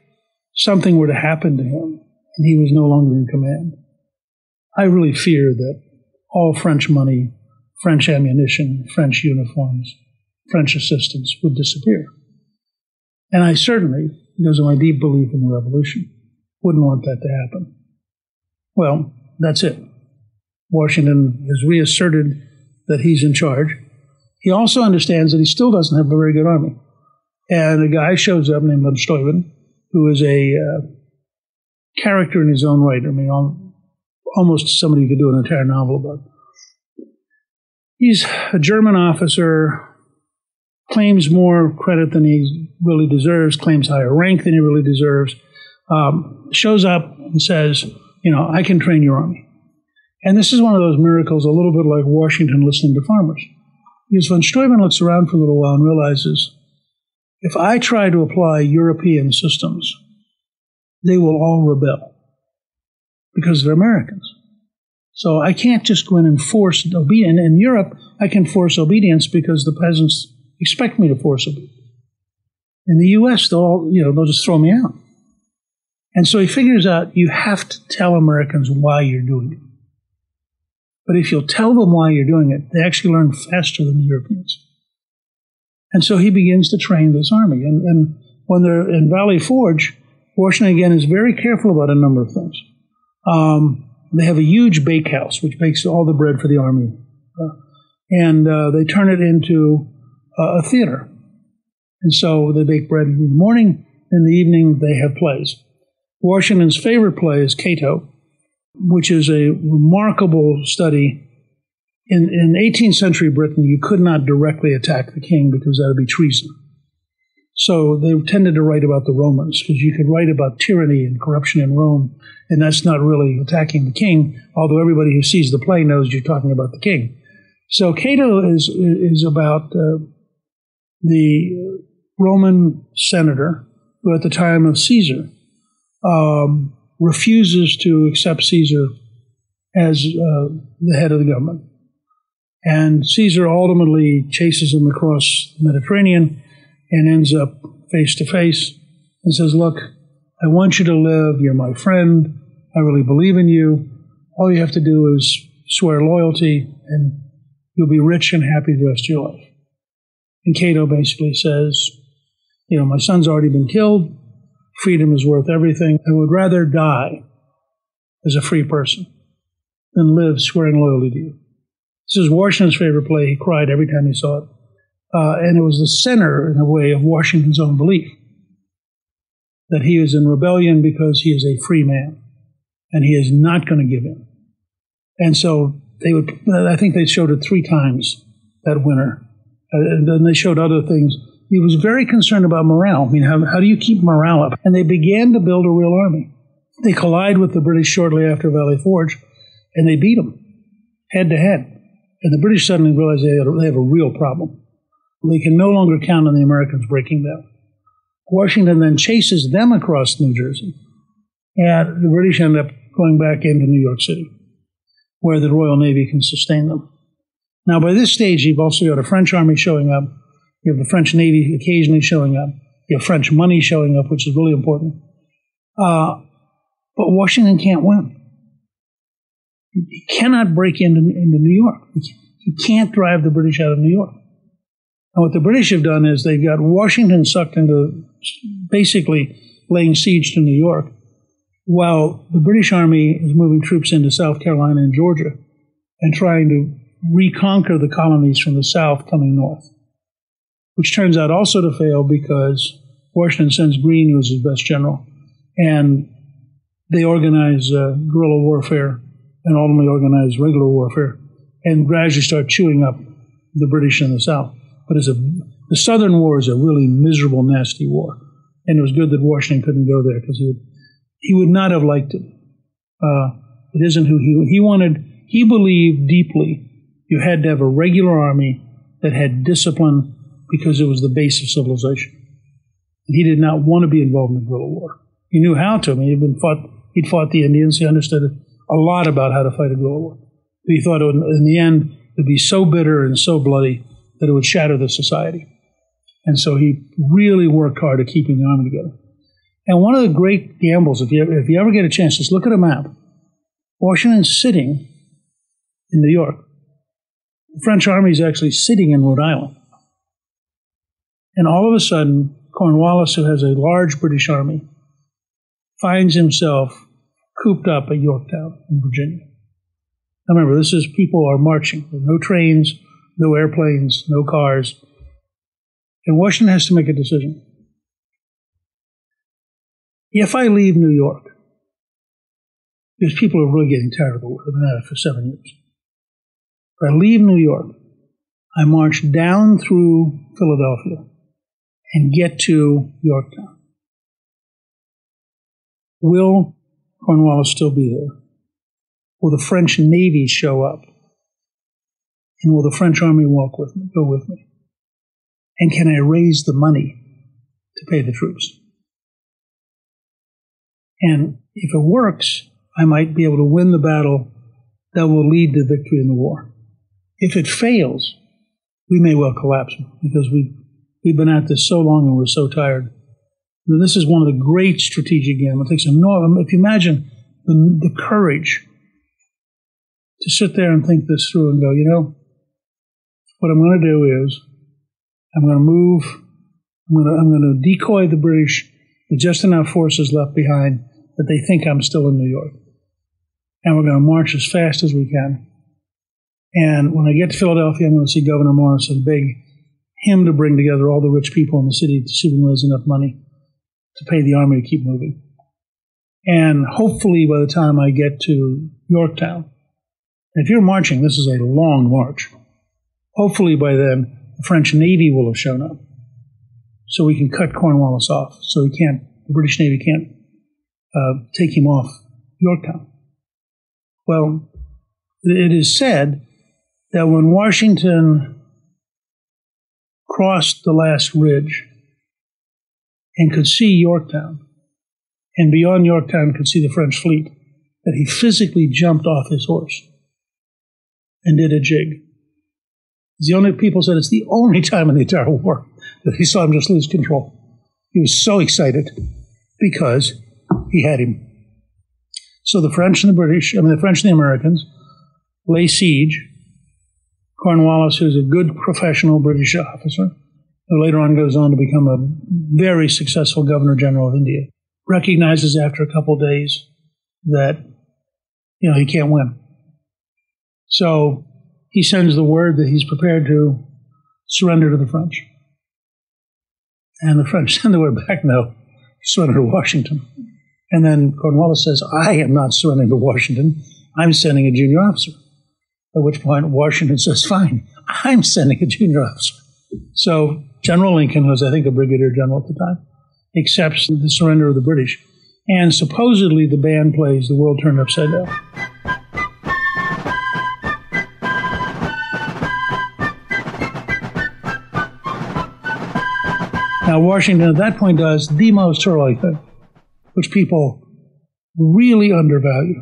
something were to happen to him and he was no longer in command, I really fear that all French money, French ammunition, French uniforms, French assistance would disappear. And I certainly, because of my deep belief in the revolution, wouldn't want that to happen. Well, that's it. Washington has reasserted that he's in charge. He also understands that he still doesn't have a very good army. And a guy shows up named von Steuben, who is a uh, character in his own right. I mean, almost somebody you could do an entire novel about. He's a German officer, claims more credit than he really deserves, claims higher rank than he really deserves, um, shows up and says, you know, I can train your army. And this is one of those miracles, a little bit like Washington listening to farmers. Because von Steuben looks around for a little while and realizes if I try to apply European systems, they will all rebel because they're Americans. So I can't just go in and force obedience. In Europe, I can force obedience because the peasants expect me to force obedience. In the U.S., they'll all, you know they'll just throw me out. And so he figures out you have to tell Americans why you're doing it. But if you'll tell them why you're doing it, they actually learn faster than the Europeans. And so he begins to train this army. And, and when they're in Valley Forge, Washington again is very careful about a number of things. Um, they have a huge bakehouse, which bakes all the bread for the army. Uh, and uh, they turn it into uh, a theater. And so they bake bread in the morning. In the evening, they have plays. Washington's favorite play is Cato, which is a remarkable study. In, in 18th century Britain, you could not directly attack the king because that would be treason. So they tended to write about the Romans because you could write about tyranny and corruption in Rome, and that's not really attacking the king, although everybody who sees the play knows you're talking about the king. So Cato is, is about uh, the Roman senator who, at the time of Caesar, um, refuses to accept Caesar as uh, the head of the government. And Caesar ultimately chases him across the Mediterranean and ends up face to face and says, Look, I want you to live. You're my friend. I really believe in you. All you have to do is swear loyalty, and you'll be rich and happy the rest of your life. And Cato basically says, You know, my son's already been killed. Freedom is worth everything. I would rather die as a free person than live swearing loyalty to you. This is Washington's favorite play. He cried every time he saw it. Uh, and it was the center, in a way, of Washington's own belief that he is in rebellion because he is a free man and he is not going to give in. And so they would, I think they showed it three times that winter. And then they showed other things. He was very concerned about morale. I mean, how, how do you keep morale up? And they began to build a real army. They collide with the British shortly after Valley Forge, and they beat them head to head. And the British suddenly realize they have, a, they have a real problem. They can no longer count on the Americans breaking down. Washington then chases them across New Jersey, and the British end up going back into New York City, where the Royal Navy can sustain them. Now, by this stage, you've also got a French army showing up. You have the French Navy occasionally showing up. You have French money showing up, which is really important. Uh, but Washington can't win. He cannot break into, into New York. He can't drive the British out of New York. And what the British have done is they've got Washington sucked into basically laying siege to New York, while the British Army is moving troops into South Carolina and Georgia and trying to reconquer the colonies from the south coming north, which turns out also to fail because Washington sends Greene, who was his best general, and they organize uh, guerrilla warfare and ultimately organize regular warfare and gradually start chewing up the British in the south. But as a, the Southern War is a really miserable, nasty war. And it was good that Washington couldn't go there because he would, he would not have liked it. Uh, it isn't who he, he wanted, he believed deeply you had to have a regular army that had discipline because it was the base of civilization. And he did not want to be involved in guerrilla war. He knew how to. I mean, he'd been fought, he'd fought the Indians. He understood a lot about how to fight a guerrilla war. But he thought would, in the end, it would be so bitter and so bloody that it would shatter the society. And so he really worked hard at keeping the army together. And one of the great gambles, if you, if you ever get a chance, just look at a map. Washington's sitting in New York. The French army is actually sitting in Rhode Island. And all of a sudden, Cornwallis, who has a large British army, finds himself cooped up at Yorktown in Virginia. Now remember, this is people are marching. There's no trains, no airplanes, no cars. And Washington has to make a decision. If I leave New York, because people are really getting tired of the war, they've been at it for seven years. I leave New York, I march down through Philadelphia and get to Yorktown. Will Cornwallis still be there? Will the French Navy show up? And will the French Army walk with me, go with me? And can I raise the money to pay the troops? And if it works, I might be able to win the battle that will lead to victory in the war. If it fails, we may well collapse because we, we've been at this so long and we're so tired. This is one of the great strategic games. It takes enormous, if you imagine the, the courage to sit there and think this through and go, you know, what I'm going to do is I'm going to move, I'm going to, I'm going to decoy the British with just enough forces left behind that they think I'm still in New York. And we're going to march as fast as we can. And when I get to Philadelphia, I'm going to see Gouverneur Morris and beg him to bring together all the rich people in the city to see if we raise enough money to pay the army to keep moving. And hopefully by the time I get to Yorktown, if you're marching, this is a long march. Hopefully by then, the French Navy will have shown up. So we can cut Cornwallis off. So he can't, the British Navy can't uh, take him off Yorktown. Well, it is said that when Washington crossed the last ridge and could see Yorktown, and beyond Yorktown could see the French fleet, that he physically jumped off his horse and did a jig. The only people said it's the only time in the entire war that he saw him just lose control. He was so excited because he had him. So the French and the British, I mean the French and the Americans, lay siege. Cornwallis, who's a good professional British officer, who later on goes on to become a very successful Governor General of India, recognizes after a couple days that you know he can't win. So he sends the word that he's prepared to surrender to the French. And the French send the word back, no, surrender to Washington. And then Cornwallis says, I am not surrendering to Washington. I'm sending a junior officer. At which point Washington says, Fine, I'm sending a junior officer. So General Lincoln, who was, I think, a brigadier general at the time, accepts the surrender of the British. And supposedly the band plays The World Turned Upside Down. Now, Washington at that point does the most heroic thing, which people really undervalue.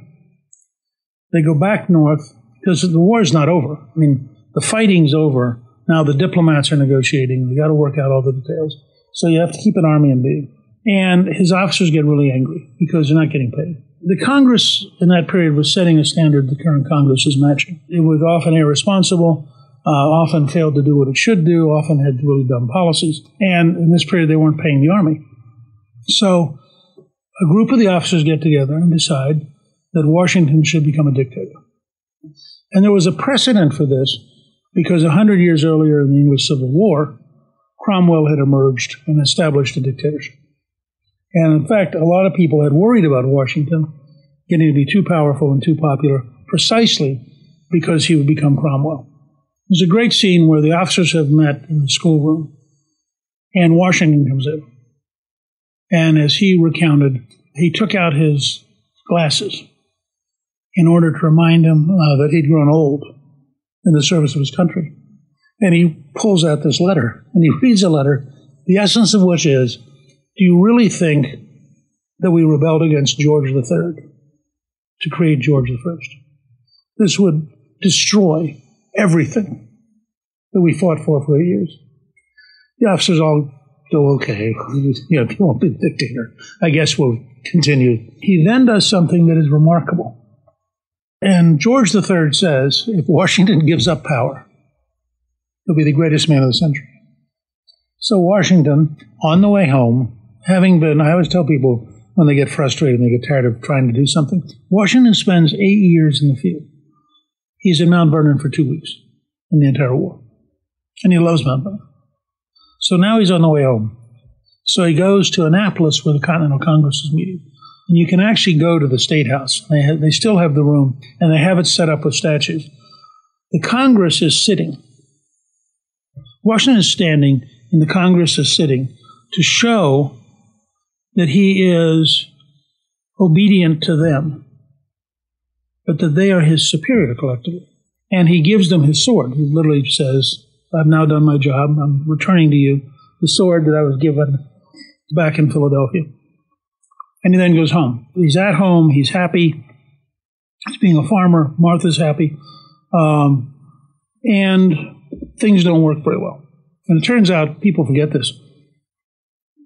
They go back north because the war is not over. I mean, the fighting's over. Now the diplomats are negotiating. You got to work out all the details. So you have to keep an army in being. And his officers get really angry because they're not getting paid. The Congress in that period was setting a standard the current Congress is matching. It was often irresponsible, uh, often failed to do what it should do, often had really dumb policies. And in this period, they weren't paying the army. So a group of the officers get together and decide that Washington should become a dictator. And there was a precedent for this because a hundred years earlier in the English Civil War, Cromwell had emerged and established a dictatorship. And in fact, a lot of people had worried about Washington getting to be too powerful and too popular precisely because he would become Cromwell. There's a great scene where the officers have met in the schoolroom, and Washington comes in. And as he recounted, he took out his glasses in order to remind him uh, that he'd grown old in the service of his country. And he pulls out this letter and he reads a letter, the essence of which is Do you really think that we rebelled against George III to create George I? This would destroy everything that we fought for for years. The officers all go, okay, you know, if you won't be dictator, I guess we'll continue. He then does something that is remarkable. And George III says if Washington gives up power, he'll be the greatest man of the century. So Washington, on the way home, having been, I always tell people when they get frustrated and they get tired of trying to do something, Washington spends eight years in the field. He's in Mount Vernon for two weeks in the entire war. And he loves Mount Vernon. So now he's on the way home. So he goes to Annapolis where the Continental Congress is meeting. And you can actually go to the State House. They, have, they still have the room, and they have it set up with statues. The Congress is sitting. Washington is standing, and the Congress is sitting to show that he is obedient to them, but that they are his superior collectively. And he gives them his sword. He literally says, I've now done my job. I'm returning to you the sword that I was given back in Philadelphia. And he then goes home. He's at home. He's happy. He's being a farmer. Martha's happy. Um, and things don't work very well. And it turns out, people forget this.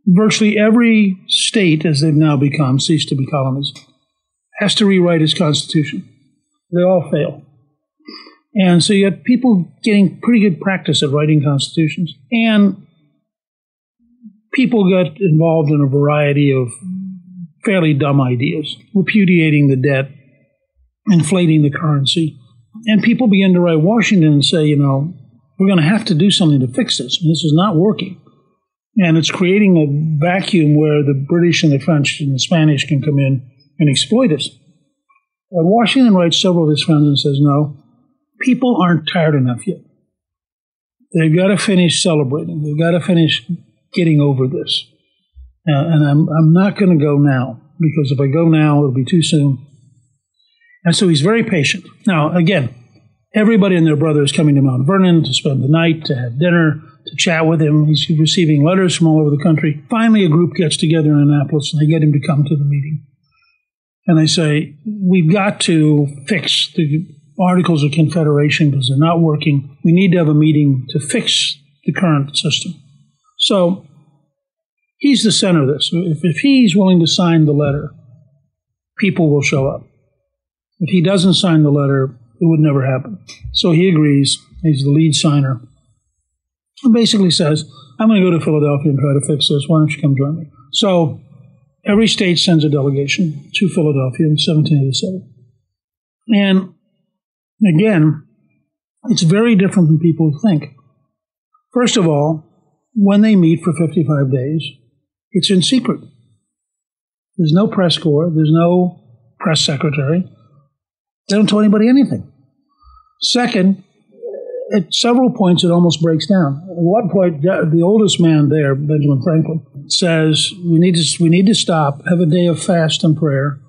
Virtually every state, as they've now become, ceased to be colonies, has to rewrite its constitution. They all fail. And so you have people getting pretty good practice at writing constitutions. And people got involved in a variety of fairly dumb ideas, repudiating the debt, inflating the currency. And people began to write Washington and say, you know, we're going to have to do something to fix this. This is not working. And it's creating a vacuum where the British and the French and the Spanish can come in and exploit us. And Washington writes several of his friends and says, no, people aren't tired enough yet. They've got to finish celebrating. They've got to finish getting over this. Uh, and I'm, I'm not going to go now because if I go now, it'll be too soon. And so he's very patient. Now, again, everybody and their brother is coming to Mount Vernon to spend the night, to have dinner, to chat with him. He's receiving letters from all over the country. Finally, a group gets together in Annapolis and they get him to come to the meeting. And they say, We've got to fix the Articles of Confederation because they're not working. We need to have a meeting to fix the current system. So he's the center of this. If, if he's willing to sign the letter, people will show up. If he doesn't sign the letter, it would never happen. So he agrees. He's the lead signer. And basically says, I'm going to go to Philadelphia and try to fix this. Why don't you come join me? So every state sends a delegation to Philadelphia in 1787. And again, it's very different than people think. First of all, when they meet for 55 days, it's in secret. There's no press corps, there's no press secretary. They don't tell anybody anything. Second, at several points, it almost breaks down. At one point, the oldest man there, Benjamin Franklin, says we need to we need to stop, have a day of fast and prayer,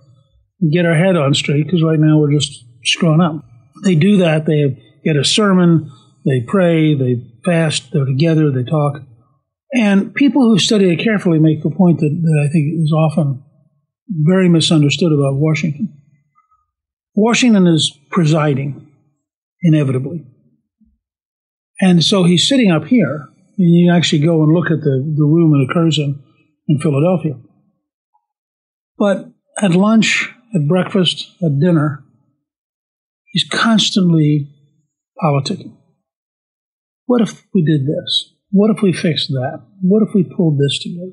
and get our head on straight because right now we're just screwing up. They do that. They get a sermon, they pray, they fast, they're together, they talk. And people who study it carefully make the point that, that I think is often very misunderstood about Washington. Washington is presiding, inevitably. And so he's sitting up here, and you actually go and look at the, the room it occurs in in Philadelphia. But at lunch, at breakfast, at dinner, he's constantly politicking. What if we did this? What if we fixed that? What if we pulled this together?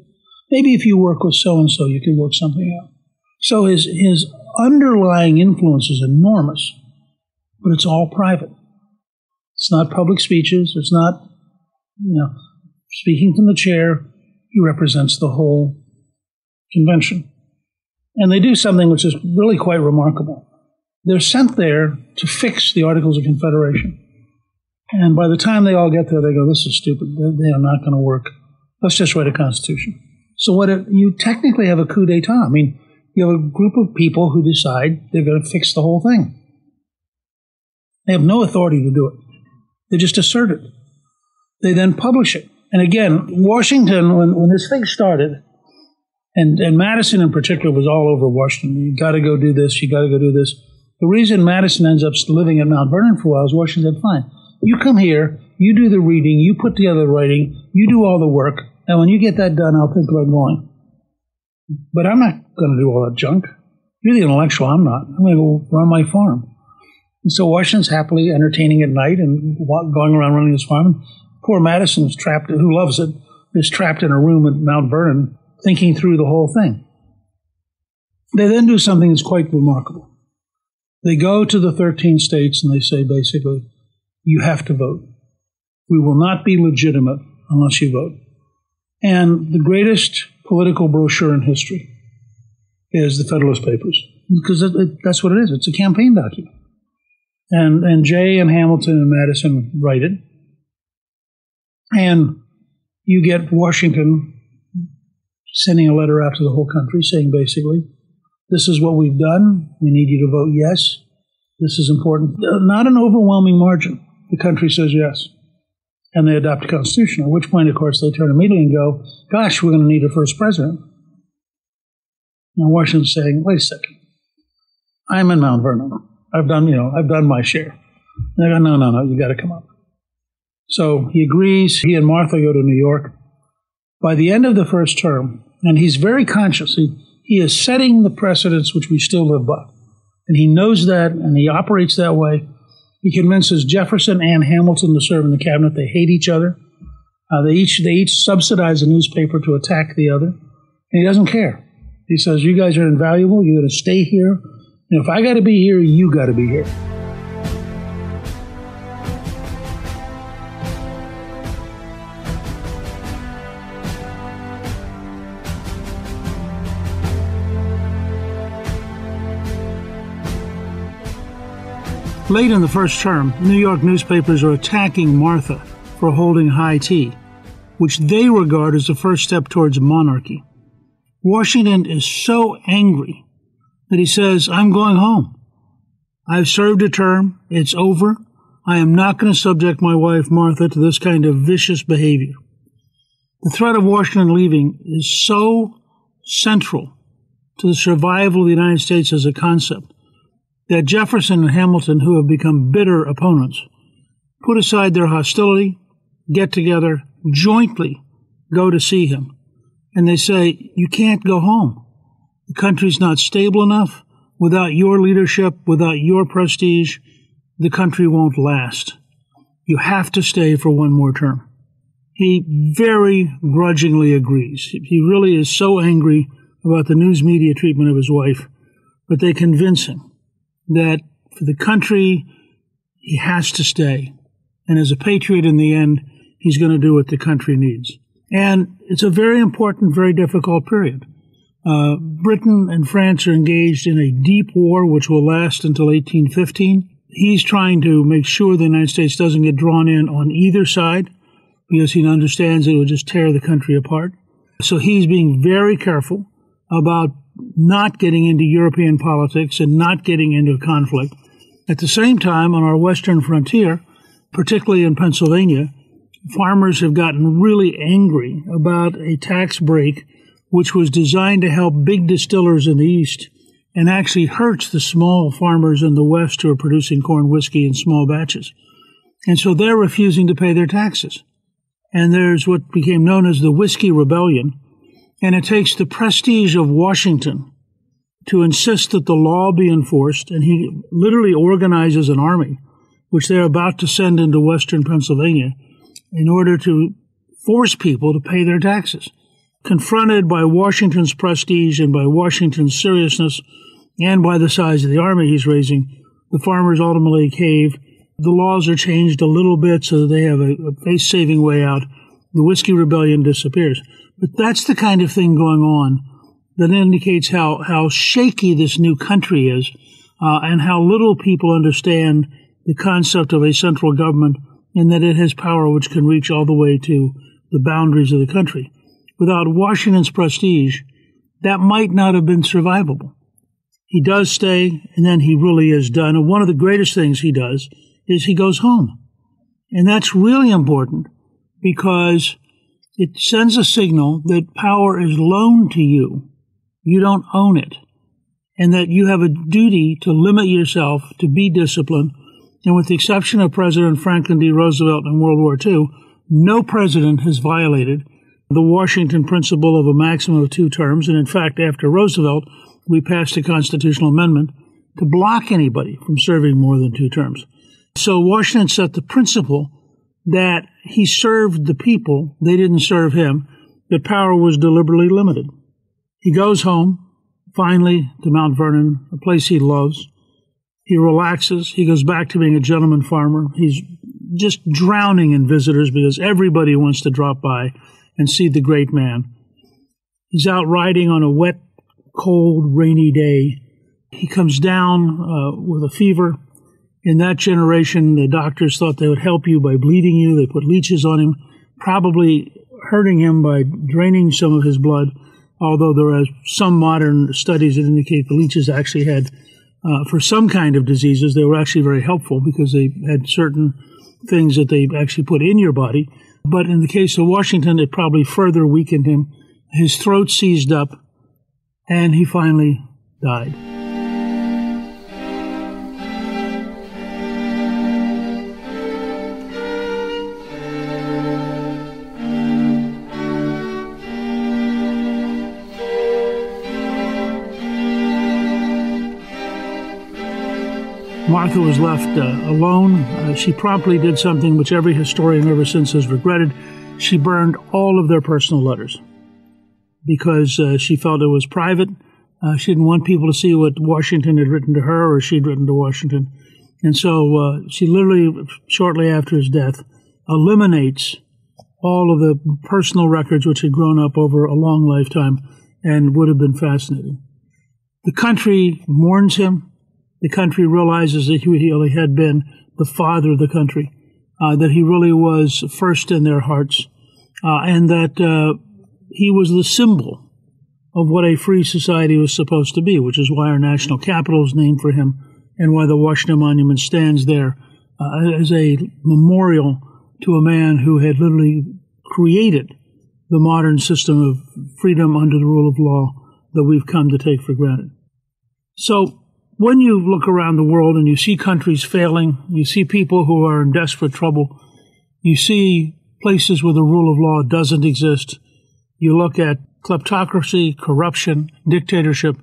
Maybe if you work with so and so, you could work something out. So his, his underlying influence is enormous, but it's all private. It's not public speeches. It's not, you know, speaking from the chair. He represents the whole convention. And they do something which is really quite remarkable. They're sent there to fix the Articles of Confederation. And by the time they all get there, they go, this is stupid. They are not going to work. Let's just write a constitution. So what it, you technically have a coup d'etat. I mean, you have a group of people who decide they're going to fix the whole thing. They have no authority to do it. They just assert it. They then publish it. And again, Washington, when, when this thing started, and, and Madison in particular was all over Washington. You got to go do this. You got to go do this. The reason Madison ends up living at Mount Vernon for a while is Washington said, fine, you come here, you do the reading, you put together the writing, you do all the work, and when you get that done, I'll think about going. But I'm not going to do all that junk. You're the intellectual, I'm not. I'm going to go run my farm. And so Washington's happily entertaining at night and going around running his farm. Poor Madison's trapped, who loves it, is trapped in a room at Mount Vernon thinking through the whole thing. They then do something that's quite remarkable. They go to the 13 states and they say basically, you have to vote. We will not be legitimate unless you vote. And the greatest political brochure in history is the Federalist Papers, because it, it, that's what it is. It's a campaign document. And, and Jay and Hamilton and Madison write it. And you get Washington sending a letter out to the whole country saying basically, this is what we've done. We need you to vote yes. This is important. Uh, not an overwhelming margin. The country says yes. And they adopt a constitution, at which point, of course, they turn immediately and go, gosh, we're going to need a first president. And Washington's saying, wait a second. I'm in Mount Vernon. I've done, you know, I've done my share. And they go, no, no, no, you got to come up. So he agrees. He and Martha go to New York. By the end of the first term, and he's very conscious, he, he is setting the precedents which we still live by. And he knows that, and he operates that way. He convinces Jefferson and Hamilton to serve in the cabinet. They hate each other. Uh, they each they each subsidize a newspaper to attack the other, and he doesn't care. He says, "You guys are invaluable. You're going to stay here. If I got to be here, you got to be here." Late in the first term, New York newspapers are attacking Martha for holding high tea, which they regard as the first step towards monarchy. Washington is so angry that he says, I'm going home. I've served a term. It's over. I am not going to subject my wife, Martha, to this kind of vicious behavior. The threat of Washington leaving is so central to the survival of the United States as a concept that Jefferson and Hamilton, who have become bitter opponents, put aside their hostility, get together, jointly go to see him. And they say, You can't go home. The country's not stable enough. Without your leadership, without your prestige, the country won't last. You have to stay for one more term. He very grudgingly agrees. He really is so angry about the news media treatment of his wife, but they convince him that for the country, he has to stay. And as a patriot in the end, he's going to do what the country needs. And it's a very important, very difficult period. Uh, Britain and France are engaged in a deep war which will last until 1815. he's trying to make sure the United States doesn't get drawn in on either side because he understands it would just tear the country apart. So he's being very careful about not getting into European politics and not getting into conflict. At the same time, on our western frontier, particularly in Pennsylvania, farmers have gotten really angry about a tax break which was designed to help big distillers in the east and actually hurts the small farmers in the west who are producing corn whiskey in small batches. And so they're refusing to pay their taxes. And there's what became known as the Whiskey Rebellion. And it takes the prestige of Washington to insist that the law be enforced. And he literally organizes an army, which they're about to send into western Pennsylvania in order to force people to pay their taxes. Confronted by Washington's prestige and by Washington's seriousness and by the size of the army he's raising, the farmers ultimately cave. The laws are changed a little bit so that they have a, face saving way out. The Whiskey Rebellion disappears. But that's the kind of thing going on that indicates how, how shaky this new country is uh, and how little people understand the concept of a central government and that it has power which can reach all the way to the boundaries of the country. Without Washington's prestige, that might not have been survivable. He does stay, and then he really is done. And one of the greatest things he does is he goes home. And that's really important because it sends a signal that power is loaned to you. You don't own it. And that you have a duty to limit yourself, to be disciplined, and with the exception of President Franklin D. Roosevelt in World War II, no president has violated the Washington principle of a maximum of two terms. And in fact, after Roosevelt, we passed a constitutional amendment to block anybody from serving more than two terms. So Washington set the principle that he served the people, they didn't serve him, that power was deliberately limited. He goes home, finally, to Mount Vernon, a place he loves. He relaxes. He goes back to being a gentleman farmer. He's just drowning in visitors because everybody wants to drop by and see the great man. He's out riding on a wet, cold, rainy day. He comes down uh, with a fever. In that generation, the doctors thought they would help you by bleeding you. They put leeches on him, probably hurting him by draining some of his blood, although there are some modern studies that indicate the leeches actually had uh, for some kind of diseases, they were actually very helpful because they had certain things that they actually put in your body. But in the case of Washington, it probably further weakened him. His throat seized up, and he finally died. Martha was left uh, alone. Uh, she promptly did something which every historian ever since has regretted. She burned all of their personal letters because uh, she felt it was private. Uh, she didn't want people to see what Washington had written to her or she'd written to Washington. And so uh, she literally, shortly after his death, eliminates all of the personal records which had grown up over a long lifetime and would have been fascinating. The country mourns him the country realizes that he really had been the father of the country, uh, that he really was first in their hearts, uh, and that uh, he was the symbol of what a free society was supposed to be, which is why our national capital is named for him and why the Washington Monument stands there uh, as a memorial to a man who had literally created the modern system of freedom under the rule of law that we've come to take for granted. So, when you look around the world and you see countries failing, you see people who are in desperate trouble, you see places where the rule of law doesn't exist, you look at kleptocracy, corruption, dictatorship.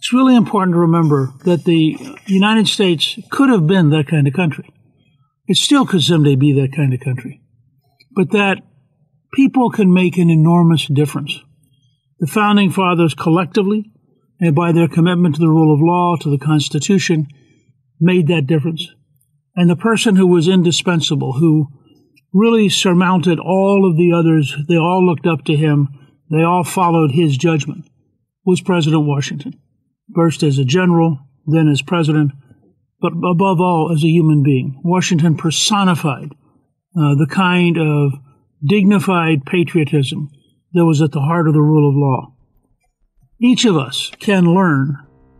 It's really important to remember that the United States could have been that kind of country. It still could someday be that kind of country. But that people can make an enormous difference. The founding fathers collectively and by their commitment to the rule of law, to the Constitution, made that difference. And the person who was indispensable, who really surmounted all of the others, they all looked up to him, they all followed his judgment, was President Washington. First as a general, then as president, but above all, as a human being. Washington personified uh, the kind of dignified patriotism that was at the heart of the rule of law. Each of us can learn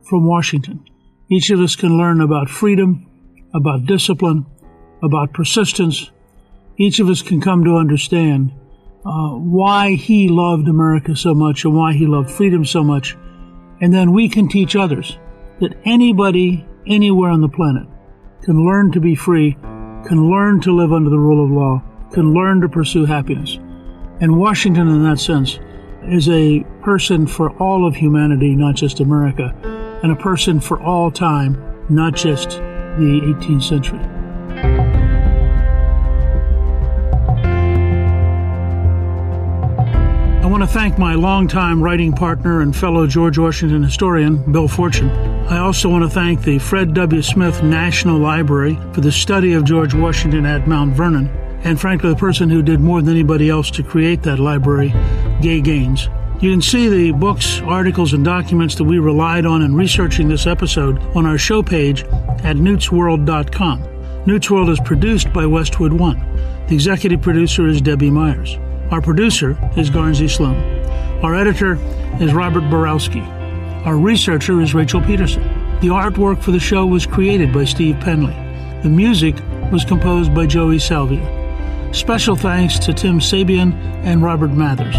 from Washington. Each of us can learn about freedom, about discipline, about persistence. Each of us can come to understand uh, why he loved America so much and why he loved freedom so much. And then we can teach others that anybody, anywhere on the planet, can learn to be free, can learn to live under the rule of law, can learn to pursue happiness. And Washington, in that sense, is a person for all of humanity, not just America, and a person for all time, not just the 18th century. I want to thank my longtime writing partner and fellow George Washington historian, Bill Forstchen. I also want to thank the Fred W. Smith National Library for the study of George Washington at Mount Vernon, and frankly, the person who did more than anybody else to create that library, Gay Gaines. You can see the books, articles, and documents that we relied on in researching this episode on our show page at newtsworld.com. Newt's World is produced by Westwood One. The executive producer is Debbie Myers. Our producer is Garnsey Sloan. Our editor is Robert Borowski. Our researcher is Rachel Peterson. The artwork for the show was created by Steve Penley. The music was composed by Joey Salvia. Special thanks to Tim Sabian and Robert Mathers.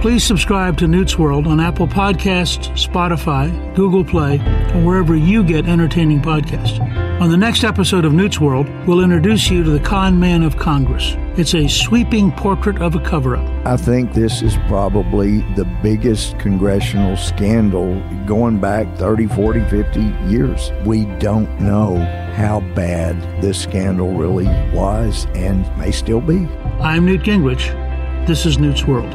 Please subscribe to Newt's World on Apple Podcasts, Spotify, Google Play, or wherever you get entertaining podcasts. On the next episode of Newt's World, we'll introduce you to the con man of Congress. It's a sweeping portrait of a cover up. I think this is probably the biggest congressional scandal going back 30, 40, 50 years. We don't know how bad this scandal really was and may still be. I'm Newt Gingrich. This is Newt's World.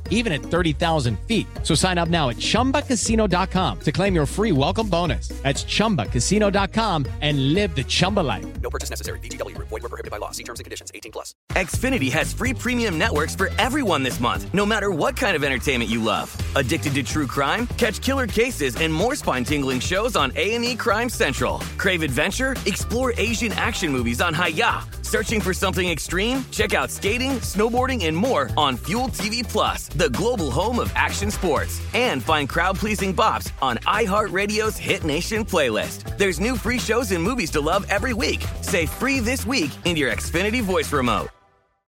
even at 30,000 feet. So sign up now at ChumbaCasino.com to claim your free welcome bonus. That's ChumbaCasino.com and live the Chumba life. No purchase necessary. VGW. Void were prohibited by law. See terms and conditions. 18 plus. Xfinity has free premium networks for everyone this month, no matter what kind of entertainment you love. Addicted to true crime? Catch killer cases and more spine-tingling shows on A&E Crime Central. Crave adventure? Explore Asian action movies on Hi-YAH. Searching for something extreme? Check out skating, snowboarding, and more on Fuel TV Plus, the global home of action sports. And find crowd-pleasing bops on iHeartRadio's Hit Nation playlist. There's new free shows and movies to love every week. Say free this week in your Xfinity voice remote.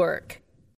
work.